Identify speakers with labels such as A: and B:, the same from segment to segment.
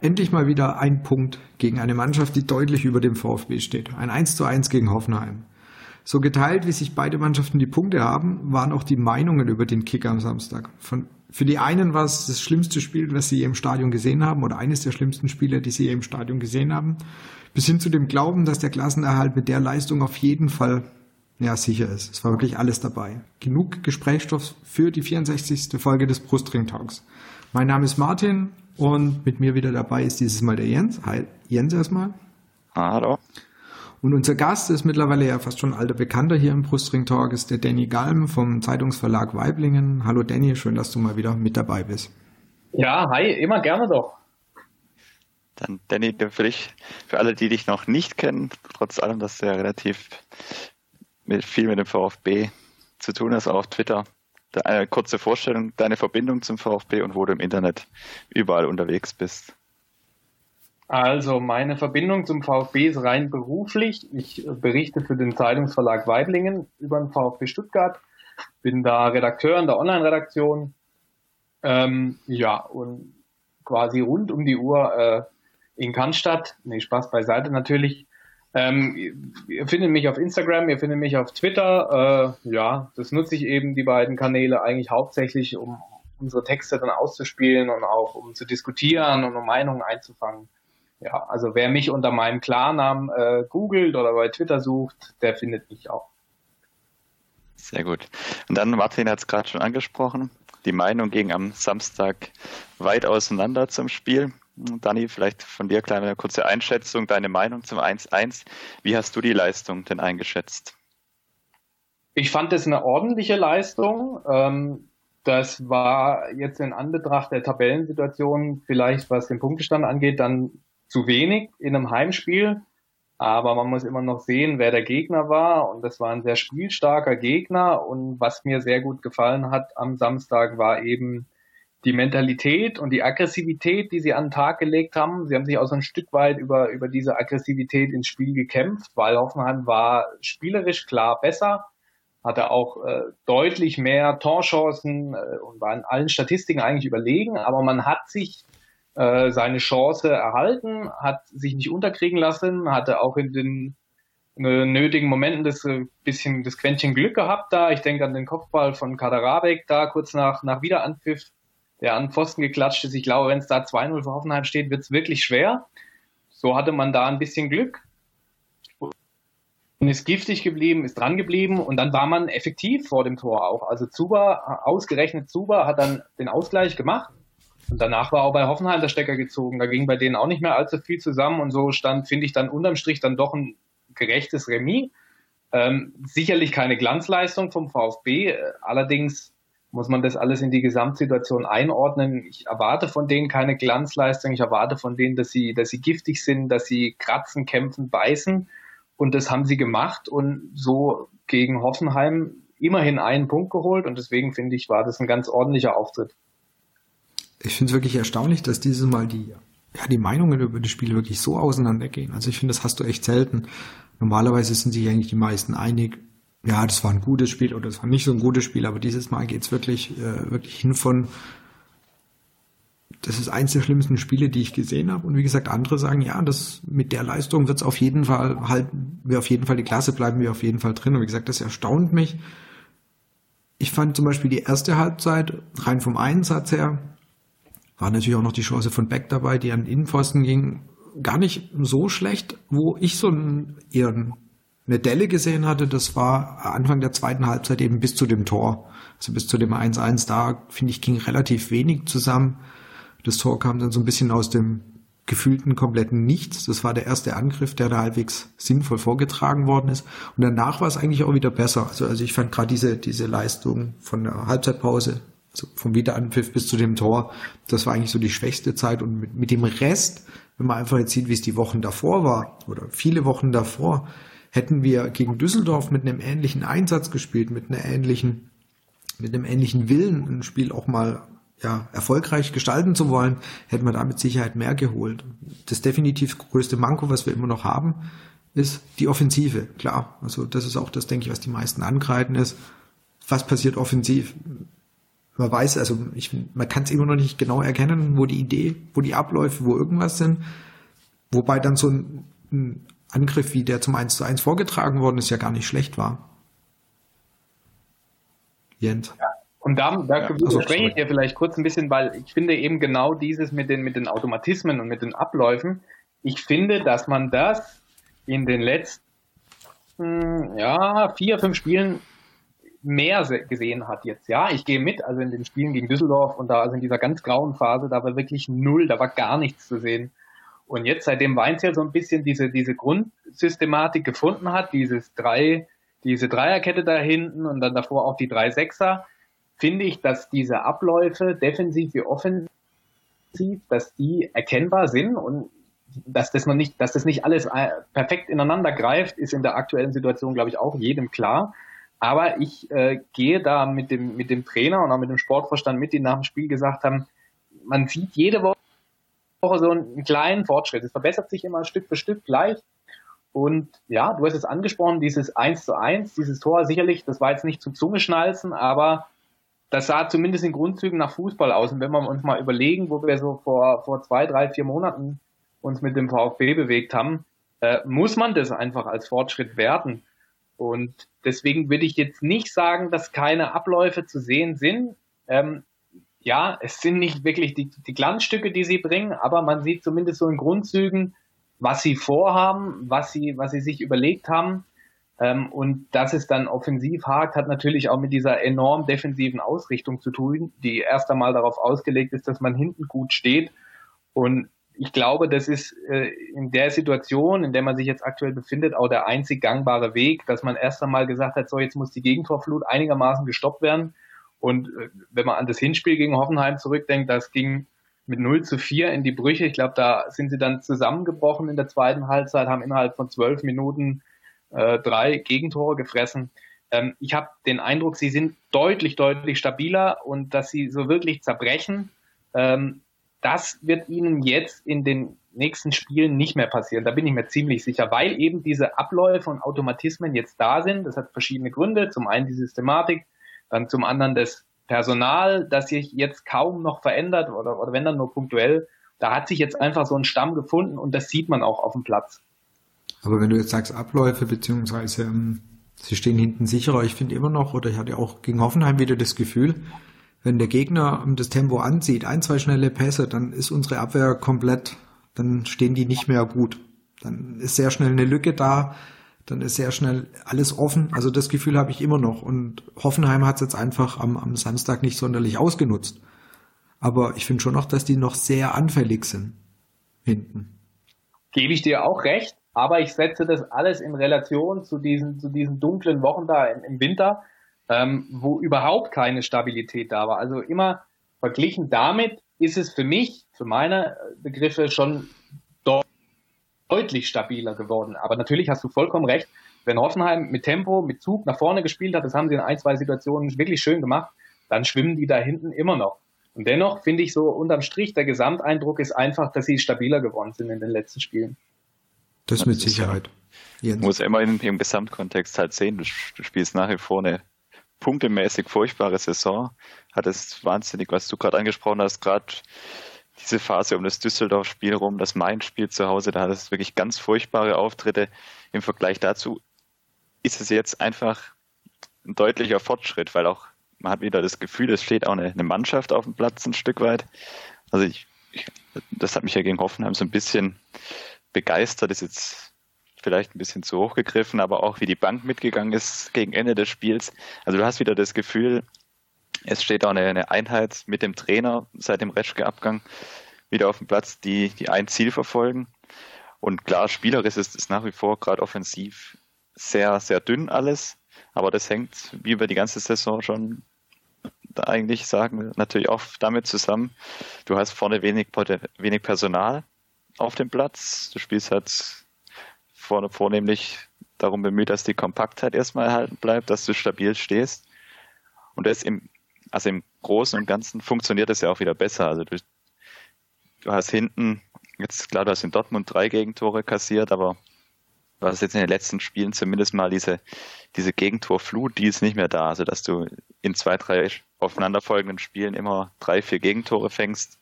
A: Endlich mal wieder ein Punkt gegen eine Mannschaft, die deutlich über dem VfB steht. Ein 1 zu 1 gegen Hoffenheim. So geteilt, wie sich beide Mannschaften die Punkte haben, waren auch die Meinungen über den Kick am Samstag. Von, für die einen war es das schlimmste Spiel, das sie im Stadion gesehen haben, oder eines der schlimmsten Spiele, die sie im Stadion gesehen haben, bis hin zu dem Glauben, dass der Klassenerhalt mit der Leistung auf jeden Fall ja, sicher ist. Es war wirklich alles dabei. Genug Gesprächsstoff für die 64. Folge des Brustring Talks. Mein Name ist Martin und mit mir wieder dabei ist dieses Mal der Jens. Hi, Jens erstmal.
B: Hallo.
A: Und unser Gast ist mittlerweile ja fast schon alter Bekannter hier im Brustring Talk, ist der Danny Galm vom Zeitungsverlag Weiblingen. Hallo Danny, schön, dass du mal wieder mit dabei bist.
C: Ja, hi, immer gerne doch.
B: Dann Danny, für dich, für alle, die dich noch nicht kennen, trotz allem, dass du ja relativ mit, viel mit dem VfB zu tun hast, auch auf Twitter eine kurze Vorstellung, deine Verbindung zum VfB und wo du im Internet überall unterwegs bist.
C: Also meine Verbindung zum VfB ist rein beruflich. Ich berichte für den Zeitungsverlag Weidlingen über den VfB Stuttgart, bin da Redakteur in der Online-Redaktion. Ähm, ja, und quasi rund um die Uhr äh, in Cannstatt. Nee, Spaß beiseite natürlich. Ähm, ihr findet mich auf Instagram, ihr findet mich auf Twitter. Äh, ja, das nutze ich eben, die beiden Kanäle, eigentlich hauptsächlich, um unsere Texte dann auszuspielen und auch um zu diskutieren und um Meinungen einzufangen. Ja, also wer mich unter meinem Klarnamen äh, googelt oder bei Twitter sucht, der findet mich auch.
B: Sehr gut. Und dann, Martin hat es gerade schon angesprochen, die Meinung ging am Samstag weit auseinander zum Spiel. Dani, vielleicht von dir kleine kurze Einschätzung, deine Meinung zum 1-1. Wie hast du die Leistung denn eingeschätzt?
C: Ich fand es eine ordentliche Leistung. Ähm, das war jetzt in Anbetracht der Tabellensituation vielleicht, was den Punktestand angeht, dann zu wenig in einem Heimspiel. Aber man muss immer noch sehen, wer der Gegner war. Und das war ein sehr spielstarker Gegner. Und was mir sehr gut gefallen hat am Samstag war eben die Mentalität und die Aggressivität, die sie an den Tag gelegt haben. Sie haben sich auch so ein Stück weit über, über diese Aggressivität ins Spiel gekämpft, weil Hoffenheim war spielerisch klar besser, hatte auch äh, deutlich mehr Torchancen äh, und war in allen Statistiken eigentlich überlegen, aber man hat sich äh, seine Chance erhalten, hat sich nicht unterkriegen lassen, hatte auch in den nötigen Momenten das äh, bisschen das Quäntchen Glück gehabt da. Ich denke an den Kopfball von Kaderabek da kurz nach, nach Wiederanpfiff der an Pfosten geklatscht ist. Ich glaube, wenn es da 2-0 für Hoffenheim steht, wird es wirklich schwer. So hatte man da ein bisschen Glück und ist giftig geblieben, ist dran geblieben und dann war man effektiv vor dem Tor auch. Also Zuba, ausgerechnet Zuba, hat dann den Ausgleich gemacht und danach war auch bei Hoffenheim der Stecker gezogen. Da ging bei denen auch nicht mehr allzu viel zusammen und so stand, finde ich, dann unterm Strich dann doch ein gerechtes Remis. Ähm, sicherlich keine Glanzleistung vom VfB, allerdings muss man das alles in die Gesamtsituation einordnen. Ich erwarte von denen keine Glanzleistung. Ich erwarte von denen, dass sie, dass sie giftig sind, dass sie kratzen, kämpfen, beißen. Und das haben sie gemacht und so gegen Hoffenheim immerhin einen Punkt geholt. Und deswegen finde ich, war das ein ganz ordentlicher Auftritt.
A: Ich finde es wirklich erstaunlich, dass dieses Mal die, ja, die Meinungen über das Spiel wirklich so auseinandergehen. Also ich finde, das hast du echt selten. Normalerweise sind sich eigentlich die meisten einig, ja, das war ein gutes Spiel oder das war nicht so ein gutes Spiel, aber dieses Mal geht's wirklich, äh, wirklich hin von, das ist eins der schlimmsten Spiele, die ich gesehen habe. Und wie gesagt, andere sagen, ja, das mit der Leistung wird's auf jeden Fall halten, wir auf jeden Fall die Klasse, bleiben wir auf jeden Fall drin. Und wie gesagt, das erstaunt mich. Ich fand zum Beispiel die erste Halbzeit, rein vom Einsatz her, war natürlich auch noch die Chance von Beck dabei, die an den Innenpfosten ging, gar nicht so schlecht, wo ich so eher eine Delle gesehen hatte, das war Anfang der zweiten Halbzeit eben bis zu dem Tor. Also bis zu dem 1-1 da, finde ich, ging relativ wenig zusammen. Das Tor kam dann so ein bisschen aus dem gefühlten kompletten Nichts. Das war der erste Angriff, der da halbwegs sinnvoll vorgetragen worden ist. Und danach war es eigentlich auch wieder besser. Also, also ich fand gerade diese, diese Leistung von der Halbzeitpause, also vom Wiederanpfiff bis zu dem Tor, das war eigentlich so die schwächste Zeit. Und mit, mit dem Rest, wenn man einfach jetzt sieht, wie es die Wochen davor war, oder viele Wochen davor, Hätten wir gegen Düsseldorf mit einem ähnlichen Einsatz gespielt, mit einer ähnlichen, mit einem ähnlichen Willen, ein Spiel auch mal ja, erfolgreich gestalten zu wollen, hätten wir da mit Sicherheit mehr geholt. Das definitiv größte Manko, was wir immer noch haben, ist die Offensive. Klar, also das ist auch das, denke ich, was die meisten angreifen ist. Was passiert offensiv? Man weiß, also ich, man kann es immer noch nicht genau erkennen, wo die Idee, wo die Abläufe, wo irgendwas sind. Wobei dann so ein, ein Angriff wie der zum 1 zu 1 vorgetragen worden ist, ja gar nicht schlecht war.
C: Jens. Ja. Und da, da ja, also, spreche ich dir vielleicht kurz ein bisschen, weil ich finde eben genau dieses mit den, mit den Automatismen und mit den Abläufen, ich finde, dass man das in den letzten ja, vier, fünf Spielen mehr gesehen hat jetzt. Ja, ich gehe mit, also in den Spielen gegen Düsseldorf und da also in dieser ganz grauen Phase, da war wirklich null, da war gar nichts zu sehen. Und jetzt, seitdem Weinzel so ein bisschen diese, diese Grundsystematik gefunden hat, dieses drei, diese Dreierkette da hinten und dann davor auch die drei Sechser, finde ich, dass diese Abläufe, defensiv wie offensiv, dass die erkennbar sind und dass das noch nicht, dass das nicht alles äh, perfekt ineinander greift, ist in der aktuellen Situation, glaube ich, auch jedem klar. Aber ich äh, gehe da mit dem, mit dem Trainer und auch mit dem Sportvorstand mit, die nach dem Spiel gesagt haben, man sieht jede Woche so einen kleinen Fortschritt. Es verbessert sich immer Stück für Stück gleich. Und ja, du hast es angesprochen, dieses 1 zu 1, dieses Tor sicherlich, das war jetzt nicht zum Zungeschnalzen, aber das sah zumindest in Grundzügen nach Fußball aus. Und wenn wir uns mal überlegen, wo wir so vor, vor zwei, drei, vier Monaten uns mit dem VfB bewegt haben, äh, muss man das einfach als Fortschritt werten. Und deswegen würde ich jetzt nicht sagen, dass keine Abläufe zu sehen sind. Ähm, ja, es sind nicht wirklich die, die Glanzstücke, die sie bringen, aber man sieht zumindest so in Grundzügen, was sie vorhaben, was sie, was sie sich überlegt haben. Ähm, und dass es dann offensiv hakt, hat natürlich auch mit dieser enorm defensiven Ausrichtung zu tun, die erst einmal darauf ausgelegt ist, dass man hinten gut steht. Und ich glaube, das ist äh, in der Situation, in der man sich jetzt aktuell befindet, auch der einzig gangbare Weg, dass man erst einmal gesagt hat, so jetzt muss die Gegentorflut einigermaßen gestoppt werden. Und äh, wenn man an das Hinspiel gegen Hoffenheim zurückdenkt, das ging mit 0 zu 4 in die Brüche. Ich glaube, da sind sie dann zusammengebrochen in der zweiten Halbzeit, haben innerhalb von zwölf Minuten äh, drei Gegentore gefressen. Ähm, ich habe den Eindruck, sie sind deutlich, deutlich stabiler und dass sie so wirklich zerbrechen, ähm, das wird ihnen jetzt in den nächsten Spielen nicht mehr passieren. Da bin ich mir ziemlich sicher, weil eben diese Abläufe und Automatismen jetzt da sind. Das hat verschiedene Gründe. Zum einen die Systematik, dann zum anderen das Personal, das sich jetzt kaum noch verändert oder, oder wenn dann nur punktuell. Da hat sich jetzt einfach so ein Stamm gefunden und das sieht man auch auf dem Platz.
A: Aber wenn du jetzt sagst Abläufe, beziehungsweise ähm, sie stehen hinten sicherer, ich finde immer noch, oder ich hatte auch gegen Hoffenheim wieder das Gefühl, wenn der Gegner das Tempo anzieht, ein, zwei schnelle Pässe, dann ist unsere Abwehr komplett, dann stehen die nicht mehr gut. Dann ist sehr schnell eine Lücke da, dann ist sehr schnell alles offen. Also das Gefühl habe ich immer noch. Und Hoffenheim hat es jetzt einfach am, am Samstag nicht sonderlich ausgenutzt. Aber ich finde schon noch, dass die noch sehr anfällig sind hinten.
C: Gebe ich dir auch recht. Aber ich setze das alles in Relation zu diesen, zu diesen dunklen Wochen da im, im Winter, ähm, wo überhaupt keine Stabilität da war. Also immer verglichen damit ist es für mich, für meine Begriffe schon deutlich stabiler geworden. Aber natürlich hast du vollkommen recht. Wenn Hoffenheim mit Tempo, mit Zug nach vorne gespielt hat, das haben sie in ein, zwei Situationen wirklich schön gemacht, dann schwimmen die da hinten immer noch. Und dennoch finde ich so unterm Strich, der Gesamteindruck ist einfach, dass sie stabiler geworden sind in den letzten Spielen.
A: Das mit Sicherheit.
B: Ja, muss immer im, im Gesamtkontext halt sehen. Du, du spielst nach wie vor eine punktemäßig furchtbare Saison. Hattest wahnsinnig, was du gerade angesprochen hast, gerade diese Phase um das Düsseldorf-Spiel rum, das Main-Spiel zu Hause, da hattest du wirklich ganz furchtbare Auftritte. Im Vergleich dazu ist es jetzt einfach ein deutlicher Fortschritt, weil auch man hat wieder das Gefühl, es steht auch eine, eine Mannschaft auf dem Platz ein Stück weit. Also ich, ich, das hat mich ja gegen Hoffenheim so ein bisschen begeistert, ist jetzt vielleicht ein bisschen zu hoch gegriffen, aber auch wie die Bank mitgegangen ist gegen Ende des Spiels. Also du hast wieder das Gefühl, es steht auch eine, Einheit mit dem Trainer seit dem Reschke-Abgang wieder auf dem Platz, die, die ein Ziel verfolgen. Und klar, spielerisch ist es nach wie vor gerade offensiv sehr, sehr dünn alles. Aber das hängt, wie wir die ganze Saison schon eigentlich sagen, natürlich auch damit zusammen. Du hast vorne wenig, wenig Personal auf dem Platz. Du spielst halt vorne vornehmlich darum bemüht, dass die Kompaktheit erstmal erhalten bleibt, dass du stabil stehst. Und das im, also im Großen und Ganzen funktioniert es ja auch wieder besser. Also du, du hast hinten, jetzt klar, du hast in Dortmund drei Gegentore kassiert, aber du hast jetzt in den letzten Spielen zumindest mal diese, diese Gegentorflut, die ist nicht mehr da. Also dass du in zwei, drei aufeinanderfolgenden Spielen immer drei, vier Gegentore fängst,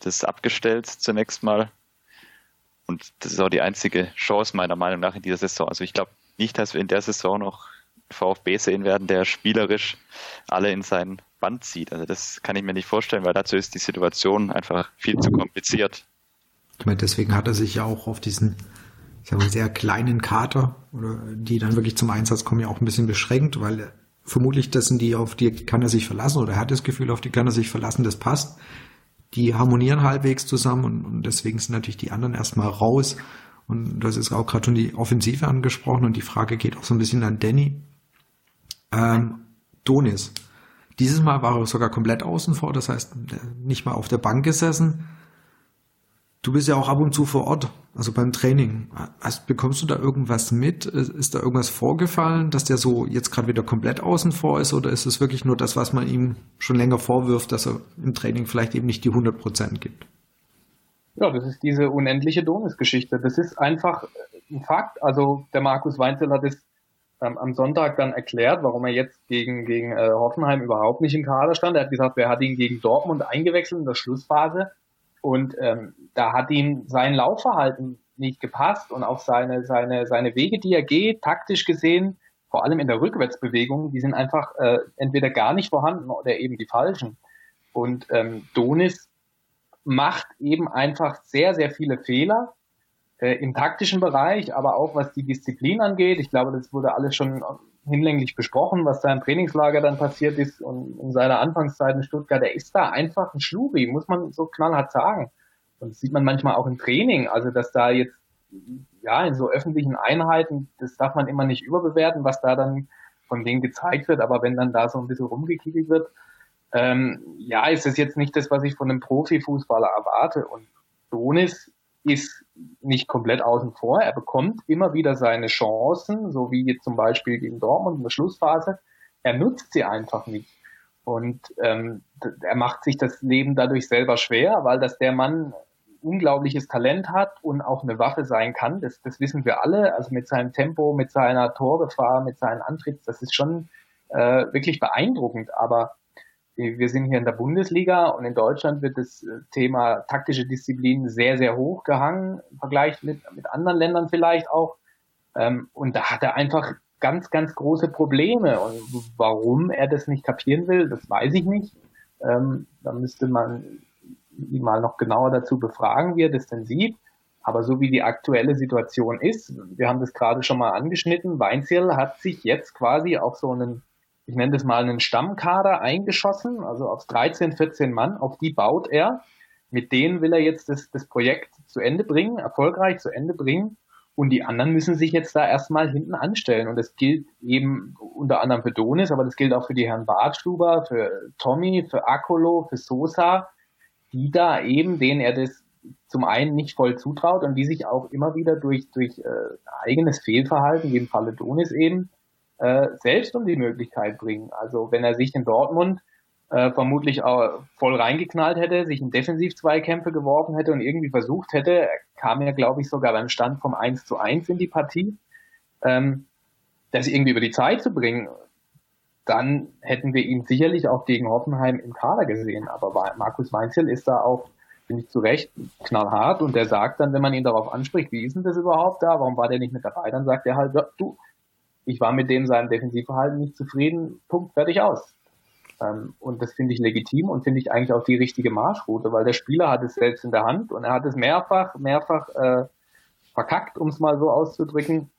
B: das ist abgestellt zunächst mal. Und das ist auch die einzige Chance meiner Meinung nach in dieser Saison. Also ich glaube nicht, dass wir in der Saison noch VfB sehen werden, der spielerisch alle in seinen Band zieht. Also das kann ich mir nicht vorstellen, weil dazu ist die Situation einfach viel zu kompliziert.
A: Ich meine, deswegen hat er sich ja auch auf diesen ich sag mal, sehr kleinen Kater oder die dann wirklich zum Einsatz kommen, ja auch ein bisschen beschränkt, weil vermutlich das sind die, auf die kann er sich verlassen oder er hat das Gefühl, auf die kann er sich verlassen, das passt. Die harmonieren halbwegs zusammen und, und deswegen sind natürlich die anderen erstmal raus. Und das ist auch gerade schon die Offensive angesprochen und die Frage geht auch so ein bisschen an Danny. Ähm, Donis. Dieses Mal war er sogar komplett außen vor, das heißt nicht mal auf der Bank gesessen. Du bist ja auch ab und zu vor Ort, also beim Training. Hast, bekommst du da irgendwas mit? Ist da irgendwas vorgefallen, dass der so jetzt gerade wieder komplett außen vor ist? Oder ist es wirklich nur das, was man ihm schon länger vorwirft, dass er im Training vielleicht eben nicht die 100 Prozent gibt?
C: Ja, das ist diese unendliche Donis-Geschichte. Das ist einfach ein Fakt. Also der Markus Weinzel hat es ähm, am Sonntag dann erklärt, warum er jetzt gegen, gegen äh, Hoffenheim überhaupt nicht im Kader stand. Er hat gesagt, wer hat ihn gegen Dortmund eingewechselt in der Schlussphase. Und ähm, da hat ihm sein Laufverhalten nicht gepasst und auch seine, seine, seine Wege, die er geht, taktisch gesehen, vor allem in der Rückwärtsbewegung, die sind einfach äh, entweder gar nicht vorhanden oder eben die falschen. Und ähm, Donis macht eben einfach sehr, sehr viele Fehler äh, im taktischen Bereich, aber auch was die Disziplin angeht. Ich glaube, das wurde alles schon hinlänglich besprochen, was da im Trainingslager dann passiert ist und in seiner Anfangszeit in Stuttgart, der ist da einfach ein Schluri, muss man so knallhart sagen. Und das sieht man manchmal auch im Training, also dass da jetzt, ja, in so öffentlichen Einheiten, das darf man immer nicht überbewerten, was da dann von denen gezeigt wird, aber wenn dann da so ein bisschen rumgekickelt wird, ähm, ja, ist es jetzt nicht das, was ich von einem Profifußballer erwarte. Und Donis ist nicht komplett außen vor. Er bekommt immer wieder seine Chancen, so wie jetzt zum Beispiel gegen Dortmund in der Schlussphase. Er nutzt sie einfach nicht. Und ähm, er macht sich das Leben dadurch selber schwer, weil dass der Mann unglaubliches Talent hat und auch eine Waffe sein kann. Das, das wissen wir alle. Also mit seinem Tempo, mit seiner Torgefahr, mit seinen Antritts, das ist schon äh, wirklich beeindruckend. Aber wir sind hier in der Bundesliga und in Deutschland wird das äh, Thema taktische Disziplin sehr, sehr hoch gehangen im Vergleich mit, mit anderen Ländern vielleicht auch. Ähm, und da hat er einfach ganz, ganz große Probleme. Und warum er das nicht kapieren will, das weiß ich nicht. Ähm, da müsste man ihn mal noch genauer dazu befragen, wie er das denn sieht. Aber so wie die aktuelle Situation ist, wir haben das gerade schon mal angeschnitten, Weinziel hat sich jetzt quasi auf so einen ich nenne das mal einen Stammkader eingeschossen, also auf 13, 14 Mann, auf die baut er. Mit denen will er jetzt das, das Projekt zu Ende bringen, erfolgreich zu Ende bringen. Und die anderen müssen sich jetzt da erstmal hinten anstellen. Und das gilt eben unter anderem für Donis, aber das gilt auch für die Herren Bartstuber, für Tommy, für Akolo, für Sosa, die da eben, denen er das zum einen nicht voll zutraut und die sich auch immer wieder durch, durch äh, eigenes Fehlverhalten, wie im Falle Donis eben, äh, selbst um die Möglichkeit bringen. Also wenn er sich in Dortmund äh, vermutlich auch voll reingeknallt hätte, sich in Defensiv-Zweikämpfe geworfen hätte und irgendwie versucht hätte, kam er, glaube ich, sogar beim Stand vom 1 zu 1 in die Partie, ähm, das irgendwie über die Zeit zu bringen, dann hätten wir ihn sicherlich auch gegen Hoffenheim im Kader gesehen. Aber Markus Weinzel ist da auch, finde ich, zu Recht knallhart. Und der sagt dann, wenn man ihn darauf anspricht, wie ist denn das überhaupt da, warum war der nicht mit dabei, dann sagt er halt, ja, du, ich war mit dem seinem Defensivverhalten nicht zufrieden, Punkt, fertig aus. Ähm, und das finde ich legitim und finde ich eigentlich auch die richtige Marschroute, weil der Spieler hat es selbst in der Hand und er hat es mehrfach, mehrfach äh, verkackt, um es mal so auszudrücken.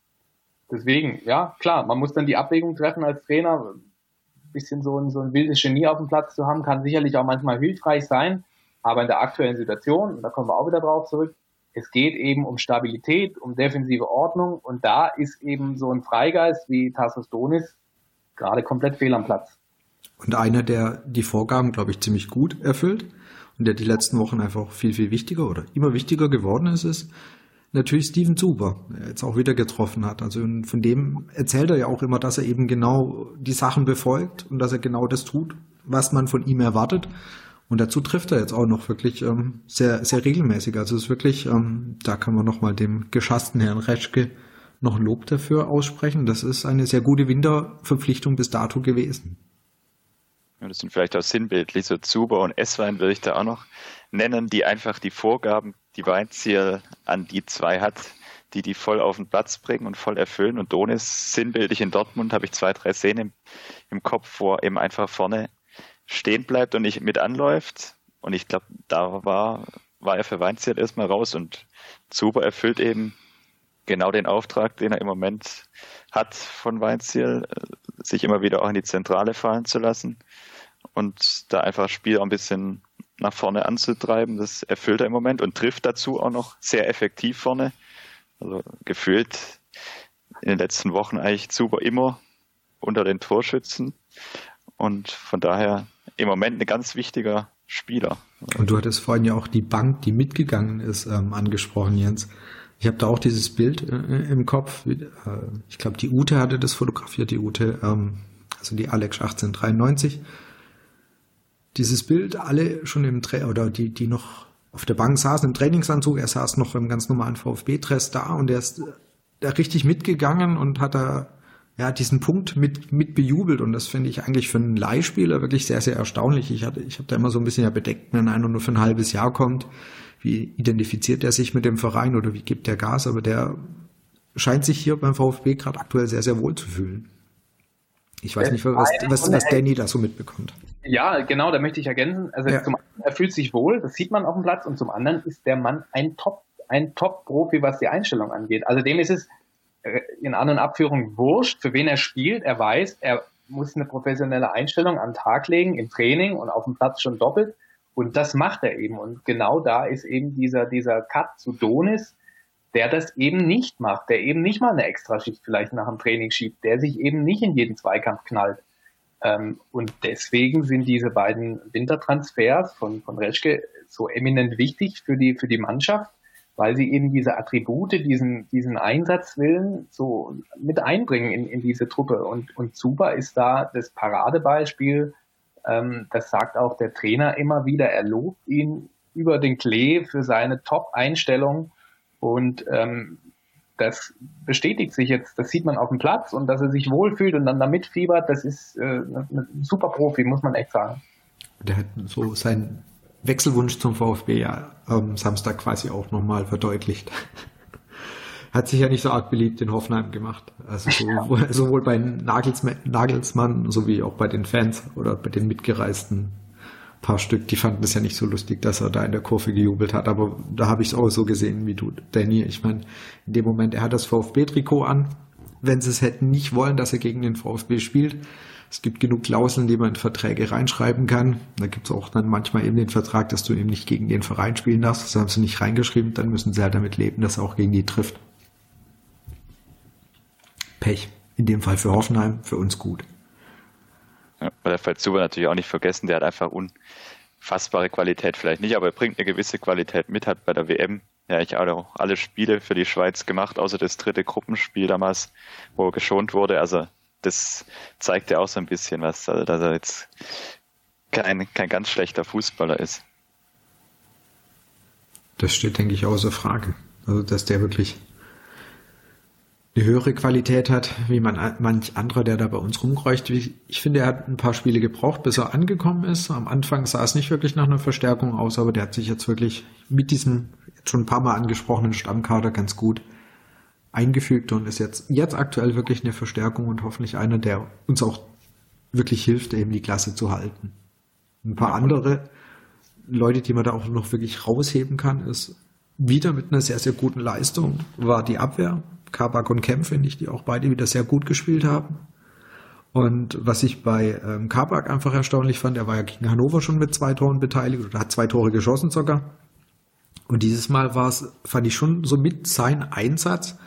C: Deswegen, ja, klar, man muss dann die Abwägung treffen als Trainer. Bisschen so ein, so ein wildes Genie auf dem Platz zu haben, kann sicherlich auch manchmal hilfreich sein. Aber in der aktuellen Situation, und da kommen wir auch wieder drauf zurück, es geht eben um Stabilität, um defensive Ordnung und da ist eben so ein Freigeist wie Tassos Donis gerade komplett fehl am Platz.
A: Und einer, der die Vorgaben, glaube ich, ziemlich gut erfüllt und der die letzten Wochen einfach viel, viel wichtiger oder immer wichtiger geworden ist, ist natürlich Steven Zuber, der jetzt auch wieder getroffen hat. Also von dem erzählt er ja auch immer, dass er eben genau die Sachen befolgt und dass er genau das tut, was man von ihm erwartet. Und dazu trifft er jetzt auch noch wirklich ähm, sehr, sehr regelmäßig. Also es ist wirklich, ähm, da kann man nochmal dem geschassten Herrn Reschke noch Lob dafür aussprechen. Das ist eine sehr gute Winterverpflichtung bis dato gewesen.
B: Das sind vielleicht auch sinnbildlich, so Zuber und Esswein würde ich da auch noch nennen, die einfach die Vorgaben, die Weinziel an die zwei hat, die die voll auf den Platz bringen und voll erfüllen. Und Donis sinnbildlich in Dortmund habe ich zwei, drei Szenen im, im Kopf, wo er eben einfach vorne stehen bleibt und nicht mit anläuft. Und ich glaube, da war, war er für Weinziel erstmal raus und Zuber erfüllt eben genau den Auftrag, den er im Moment hat von Weinziel, sich immer wieder auch in die Zentrale fallen zu lassen und da einfach das Spiel auch ein bisschen nach vorne anzutreiben. Das erfüllt er im Moment und trifft dazu auch noch sehr effektiv vorne. Also gefühlt in den letzten Wochen eigentlich super immer unter den Torschützen und von daher im Moment ein ganz wichtiger Spieler.
A: Und du hattest vorhin ja auch die Bank, die mitgegangen ist, ähm, angesprochen, Jens. Ich habe da auch dieses Bild äh, im Kopf. Äh, ich glaube, die Ute hatte das fotografiert, die Ute, ähm, also die Alex 1893. Dieses Bild, alle schon im Tra oder die, die noch auf der Bank saßen im Trainingsanzug, er saß noch im ganz normalen VfB-Dress da und er ist da richtig mitgegangen und hat da ja, diesen Punkt mit, mit bejubelt und das finde ich eigentlich für einen Leihspieler wirklich sehr, sehr erstaunlich. Ich hatte, ich habe da immer so ein bisschen ja bedeckt, wenn einer nur für ein halbes Jahr kommt, wie identifiziert er sich mit dem Verein oder wie gibt er Gas, aber der scheint sich hier beim VfB gerade aktuell sehr, sehr wohl zu fühlen. Ich weiß nicht, was, was, was Danny da so mitbekommt.
C: Ja, genau, da möchte ich ergänzen. Also ja. zum einen, er fühlt sich wohl, das sieht man auf dem Platz, und zum anderen ist der Mann ein Top, ein Top-Profi, was die Einstellung angeht. Also dem ist es äh, in An- und Abführung wurscht, für wen er spielt. Er weiß, er muss eine professionelle Einstellung am Tag legen, im Training und auf dem Platz schon doppelt. Und das macht er eben. Und genau da ist eben dieser, dieser Cut zu Donis, der das eben nicht macht, der eben nicht mal eine Extraschicht vielleicht nach dem Training schiebt, der sich eben nicht in jeden Zweikampf knallt. Ähm, und deswegen sind diese beiden Wintertransfers von, von Reschke so eminent wichtig für die, für die Mannschaft, weil sie eben diese Attribute, diesen, diesen Einsatzwillen so mit einbringen in, in diese Truppe. Und, und Zuba ist da das Paradebeispiel, ähm, das sagt auch der Trainer immer wieder. Er lobt ihn über den Klee für seine Top-Einstellung und ähm, das bestätigt sich jetzt, das sieht man auf dem Platz und dass er sich wohlfühlt und dann da mitfiebert, das ist äh, ein super Profi, muss man echt sagen.
A: Der hat so seinen Wechselwunsch zum VfB ja am Samstag quasi auch nochmal verdeutlicht hat sich ja nicht so arg beliebt in Hoffenheim gemacht. Also sowohl, sowohl bei Nagelsmann, Nagelsmann sowie auch bei den Fans oder bei den mitgereisten paar Stück, die fanden es ja nicht so lustig, dass er da in der Kurve gejubelt hat. Aber da habe ich es auch so gesehen wie du, Danny. Ich meine, in dem Moment, er hat das VfB-Trikot an. Wenn sie es hätten nicht wollen, dass er gegen den VfB spielt, es gibt genug Klauseln, die man in Verträge reinschreiben kann. Da gibt es auch dann manchmal eben den Vertrag, dass du eben nicht gegen den Verein spielen darfst. Das haben sie nicht reingeschrieben. Dann müssen sie halt damit leben, dass er auch gegen die trifft. Pech. In dem Fall für Hoffenheim, für uns gut.
B: Ja, bei der Falzuber natürlich auch nicht vergessen, der hat einfach unfassbare Qualität, vielleicht nicht, aber er bringt eine gewisse Qualität mit, hat bei der WM ja ich auch alle Spiele für die Schweiz gemacht, außer das dritte Gruppenspiel damals, wo er geschont wurde. Also das zeigt ja auch so ein bisschen was, also dass er jetzt kein, kein ganz schlechter Fußballer ist.
A: Das steht, denke ich, außer Frage. Also, dass der wirklich eine höhere Qualität hat, wie man manch anderer, der da bei uns rumkreucht. Ich finde, er hat ein paar Spiele gebraucht, bis er angekommen ist. Am Anfang sah es nicht wirklich nach einer Verstärkung aus, aber der hat sich jetzt wirklich mit diesem jetzt schon ein paar Mal angesprochenen Stammkader ganz gut eingefügt und ist jetzt, jetzt aktuell wirklich eine Verstärkung und hoffentlich einer, der uns auch wirklich hilft, eben die Klasse zu halten. Ein paar andere Leute, die man da auch noch wirklich rausheben kann, ist wieder mit einer sehr, sehr guten Leistung war die Abwehr. Kabak und Kempf finde ich, die auch beide wieder sehr gut gespielt haben. Und was ich bei ähm, Kabak einfach erstaunlich fand, er war ja gegen Hannover schon mit zwei Toren beteiligt oder hat zwei Tore geschossen sogar. Und dieses Mal war es, fand ich schon so mit sein Einsatz,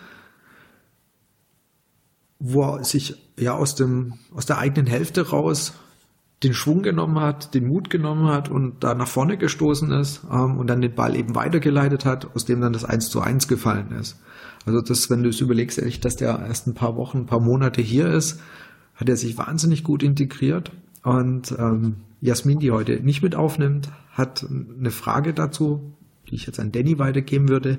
A: wo er sich ja aus dem, aus der eigenen Hälfte raus den Schwung genommen hat, den Mut genommen hat und da nach vorne gestoßen ist ähm, und dann den Ball eben weitergeleitet hat, aus dem dann das 1 zu 1 gefallen ist. Also das, wenn du es überlegst, ehrlich, dass der erst ein paar Wochen, ein paar Monate hier ist, hat er sich wahnsinnig gut integriert. Und ähm, Jasmin, die heute nicht mit aufnimmt, hat eine Frage dazu, die ich jetzt an Danny weitergeben würde.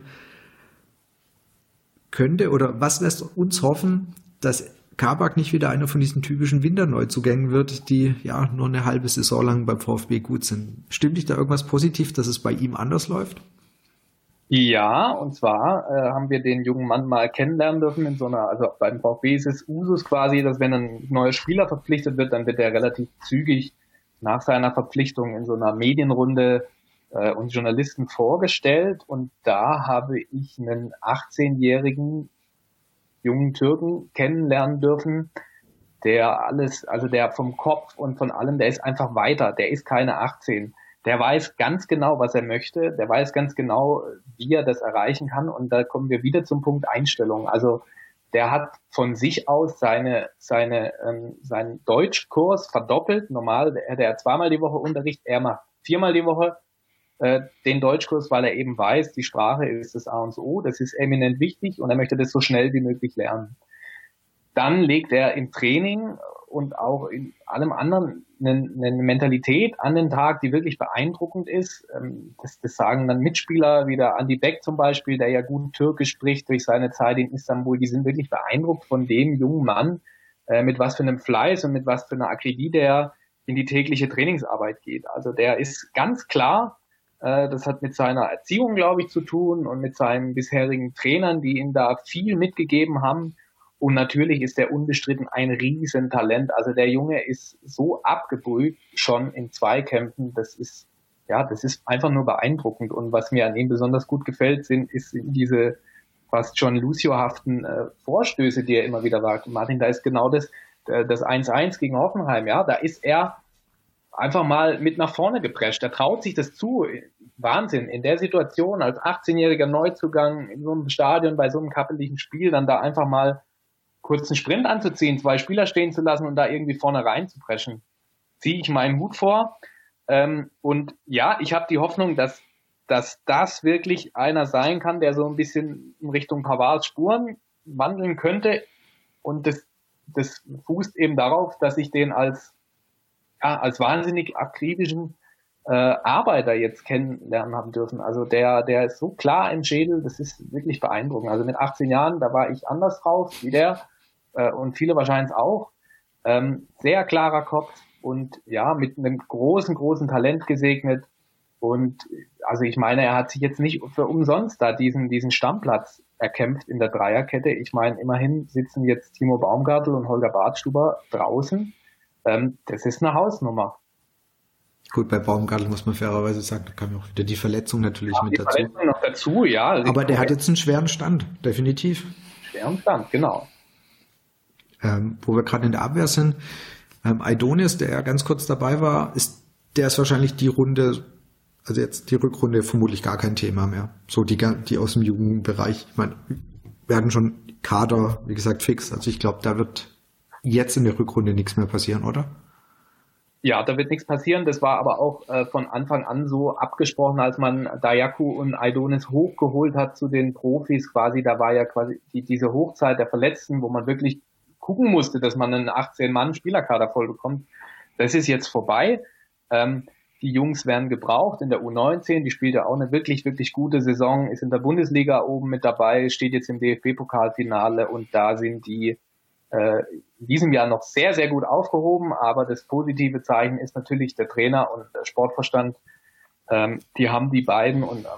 A: Könnte oder was lässt uns hoffen, dass Kabak nicht wieder einer von diesen typischen Winterneuzugängen wird, die ja nur eine halbe Saison lang beim VfB gut sind. Stimmt dich da irgendwas positiv, dass es bei ihm anders läuft?
C: Ja, und zwar äh, haben wir den jungen Mann mal kennenlernen dürfen in so einer, also beim VfB ist es Usus quasi, dass wenn ein neuer Spieler verpflichtet wird, dann wird er relativ zügig nach seiner Verpflichtung in so einer Medienrunde äh, uns Journalisten vorgestellt. Und da habe ich einen 18-jährigen jungen Türken kennenlernen dürfen, der alles, also der vom Kopf und von allem, der ist einfach weiter, der ist keine 18 der weiß ganz genau, was er möchte, der weiß ganz genau, wie er das erreichen kann. Und da kommen wir wieder zum Punkt Einstellung. Also der hat von sich aus seine, seine, ähm, seinen Deutschkurs verdoppelt. Normal hätte er zweimal die Woche Unterricht, er macht viermal die Woche äh, den Deutschkurs, weil er eben weiß, die Sprache ist das A und O, das ist eminent wichtig und er möchte das so schnell wie möglich lernen. Dann legt er im Training und auch in allem anderen eine, eine Mentalität an den Tag, die wirklich beeindruckend ist. Ähm, das, das sagen dann Mitspieler wie der Andi Beck zum Beispiel, der ja gut Türkisch spricht durch seine Zeit in Istanbul. Die sind wirklich beeindruckt von dem jungen Mann, äh, mit was für einem Fleiß und mit was für einer Akribie der in die tägliche Trainingsarbeit geht. Also der ist ganz klar, äh, das hat mit seiner Erziehung, glaube ich, zu tun und mit seinen bisherigen Trainern, die ihm da viel mitgegeben haben. Und natürlich ist er unbestritten ein Riesentalent. Also der Junge ist so abgebrüht schon in Zweikämpfen. Das ist, ja, das ist einfach nur beeindruckend. Und was mir an ihm besonders gut gefällt, sind, ist diese fast schon Lucio-haften äh, Vorstöße, die er immer wieder wagt. Martin, da ist genau das, äh, das 1-1 gegen Hoffenheim, ja. Da ist er einfach mal mit nach vorne geprescht. Er traut sich das zu. Wahnsinn. In der Situation als 18-jähriger Neuzugang in so einem Stadion bei so einem kappeligen Spiel dann da einfach mal kurzen Sprint anzuziehen, zwei Spieler stehen zu lassen und da irgendwie vorne rein zu preschen, ziehe ich meinen Hut vor. Ähm, und ja, ich habe die Hoffnung, dass, dass das wirklich einer sein kann, der so ein bisschen in Richtung Pavards Spuren wandeln könnte. Und das, das fußt eben darauf, dass ich den als, ja, als wahnsinnig akribischen äh, Arbeiter jetzt kennenlernen haben dürfen. Also der, der ist so klar im Schädel, das ist wirklich beeindruckend. Also mit 18 Jahren, da war ich anders drauf wie der äh, und viele wahrscheinlich auch. Ähm, sehr klarer Kopf und ja, mit einem großen, großen Talent gesegnet. Und also ich meine, er hat sich jetzt nicht für umsonst da diesen, diesen Stammplatz erkämpft in der Dreierkette. Ich meine, immerhin sitzen jetzt Timo Baumgartel und Holger Bartstuber draußen. Ähm, das ist eine Hausnummer.
A: Gut, bei Baumgartel muss man fairerweise sagen, da kam ja auch wieder die Verletzung natürlich ja, mit die dazu.
C: Verletzung noch dazu, ja.
A: Aber der hat jetzt einen schweren Stand, definitiv.
C: Schweren Stand, genau
A: ähm, wo wir gerade in der Abwehr sind. Ähm, Aidonis, der ja ganz kurz dabei war, ist, der ist wahrscheinlich die Runde, also jetzt die Rückrunde vermutlich gar kein Thema mehr. So die, die aus dem Jugendbereich, ich meine, werden schon Kader, wie gesagt, fix. Also ich glaube, da wird jetzt in der Rückrunde nichts mehr passieren, oder?
C: Ja, da wird nichts passieren. Das war aber auch äh, von Anfang an so abgesprochen, als man Dayaku und Aidonis hochgeholt hat zu den Profis quasi. Da war ja quasi die, diese Hochzeit der Verletzten, wo man wirklich gucken musste, dass man einen 18-Mann-Spielerkader voll bekommt. Das ist jetzt vorbei. Ähm, die Jungs werden gebraucht in der U19. Die spielt ja auch eine wirklich, wirklich gute Saison, ist in der Bundesliga oben mit dabei, steht jetzt im DFB-Pokalfinale und da sind die äh, in diesem Jahr noch sehr, sehr gut aufgehoben. Aber das positive Zeichen ist natürlich der Trainer und der Sportverstand. Ähm, die haben die beiden und äh,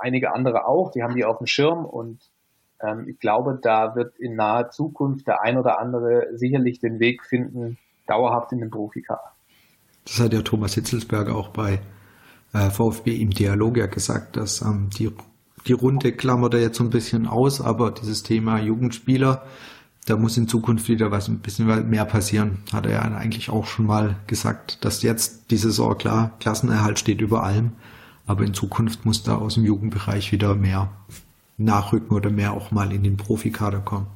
C: einige andere auch, die haben die auf dem Schirm und ähm, ich glaube, da wird in naher Zukunft der ein oder andere sicherlich den Weg finden, dauerhaft in den Profikader.
A: Das hat ja Thomas Hitzelsberger auch bei äh, VfB im Dialog ja gesagt, dass ähm, die, die Runde klammert er jetzt so ein bisschen aus, aber dieses Thema Jugendspieler, da muss in Zukunft wieder was ein bisschen mehr passieren. Hat er ja eigentlich auch schon mal gesagt, dass jetzt die Saison klar, Klassenerhalt steht über allem, aber in Zukunft muss da aus dem Jugendbereich wieder mehr nachrücken oder mehr auch mal in den Profikader kommen.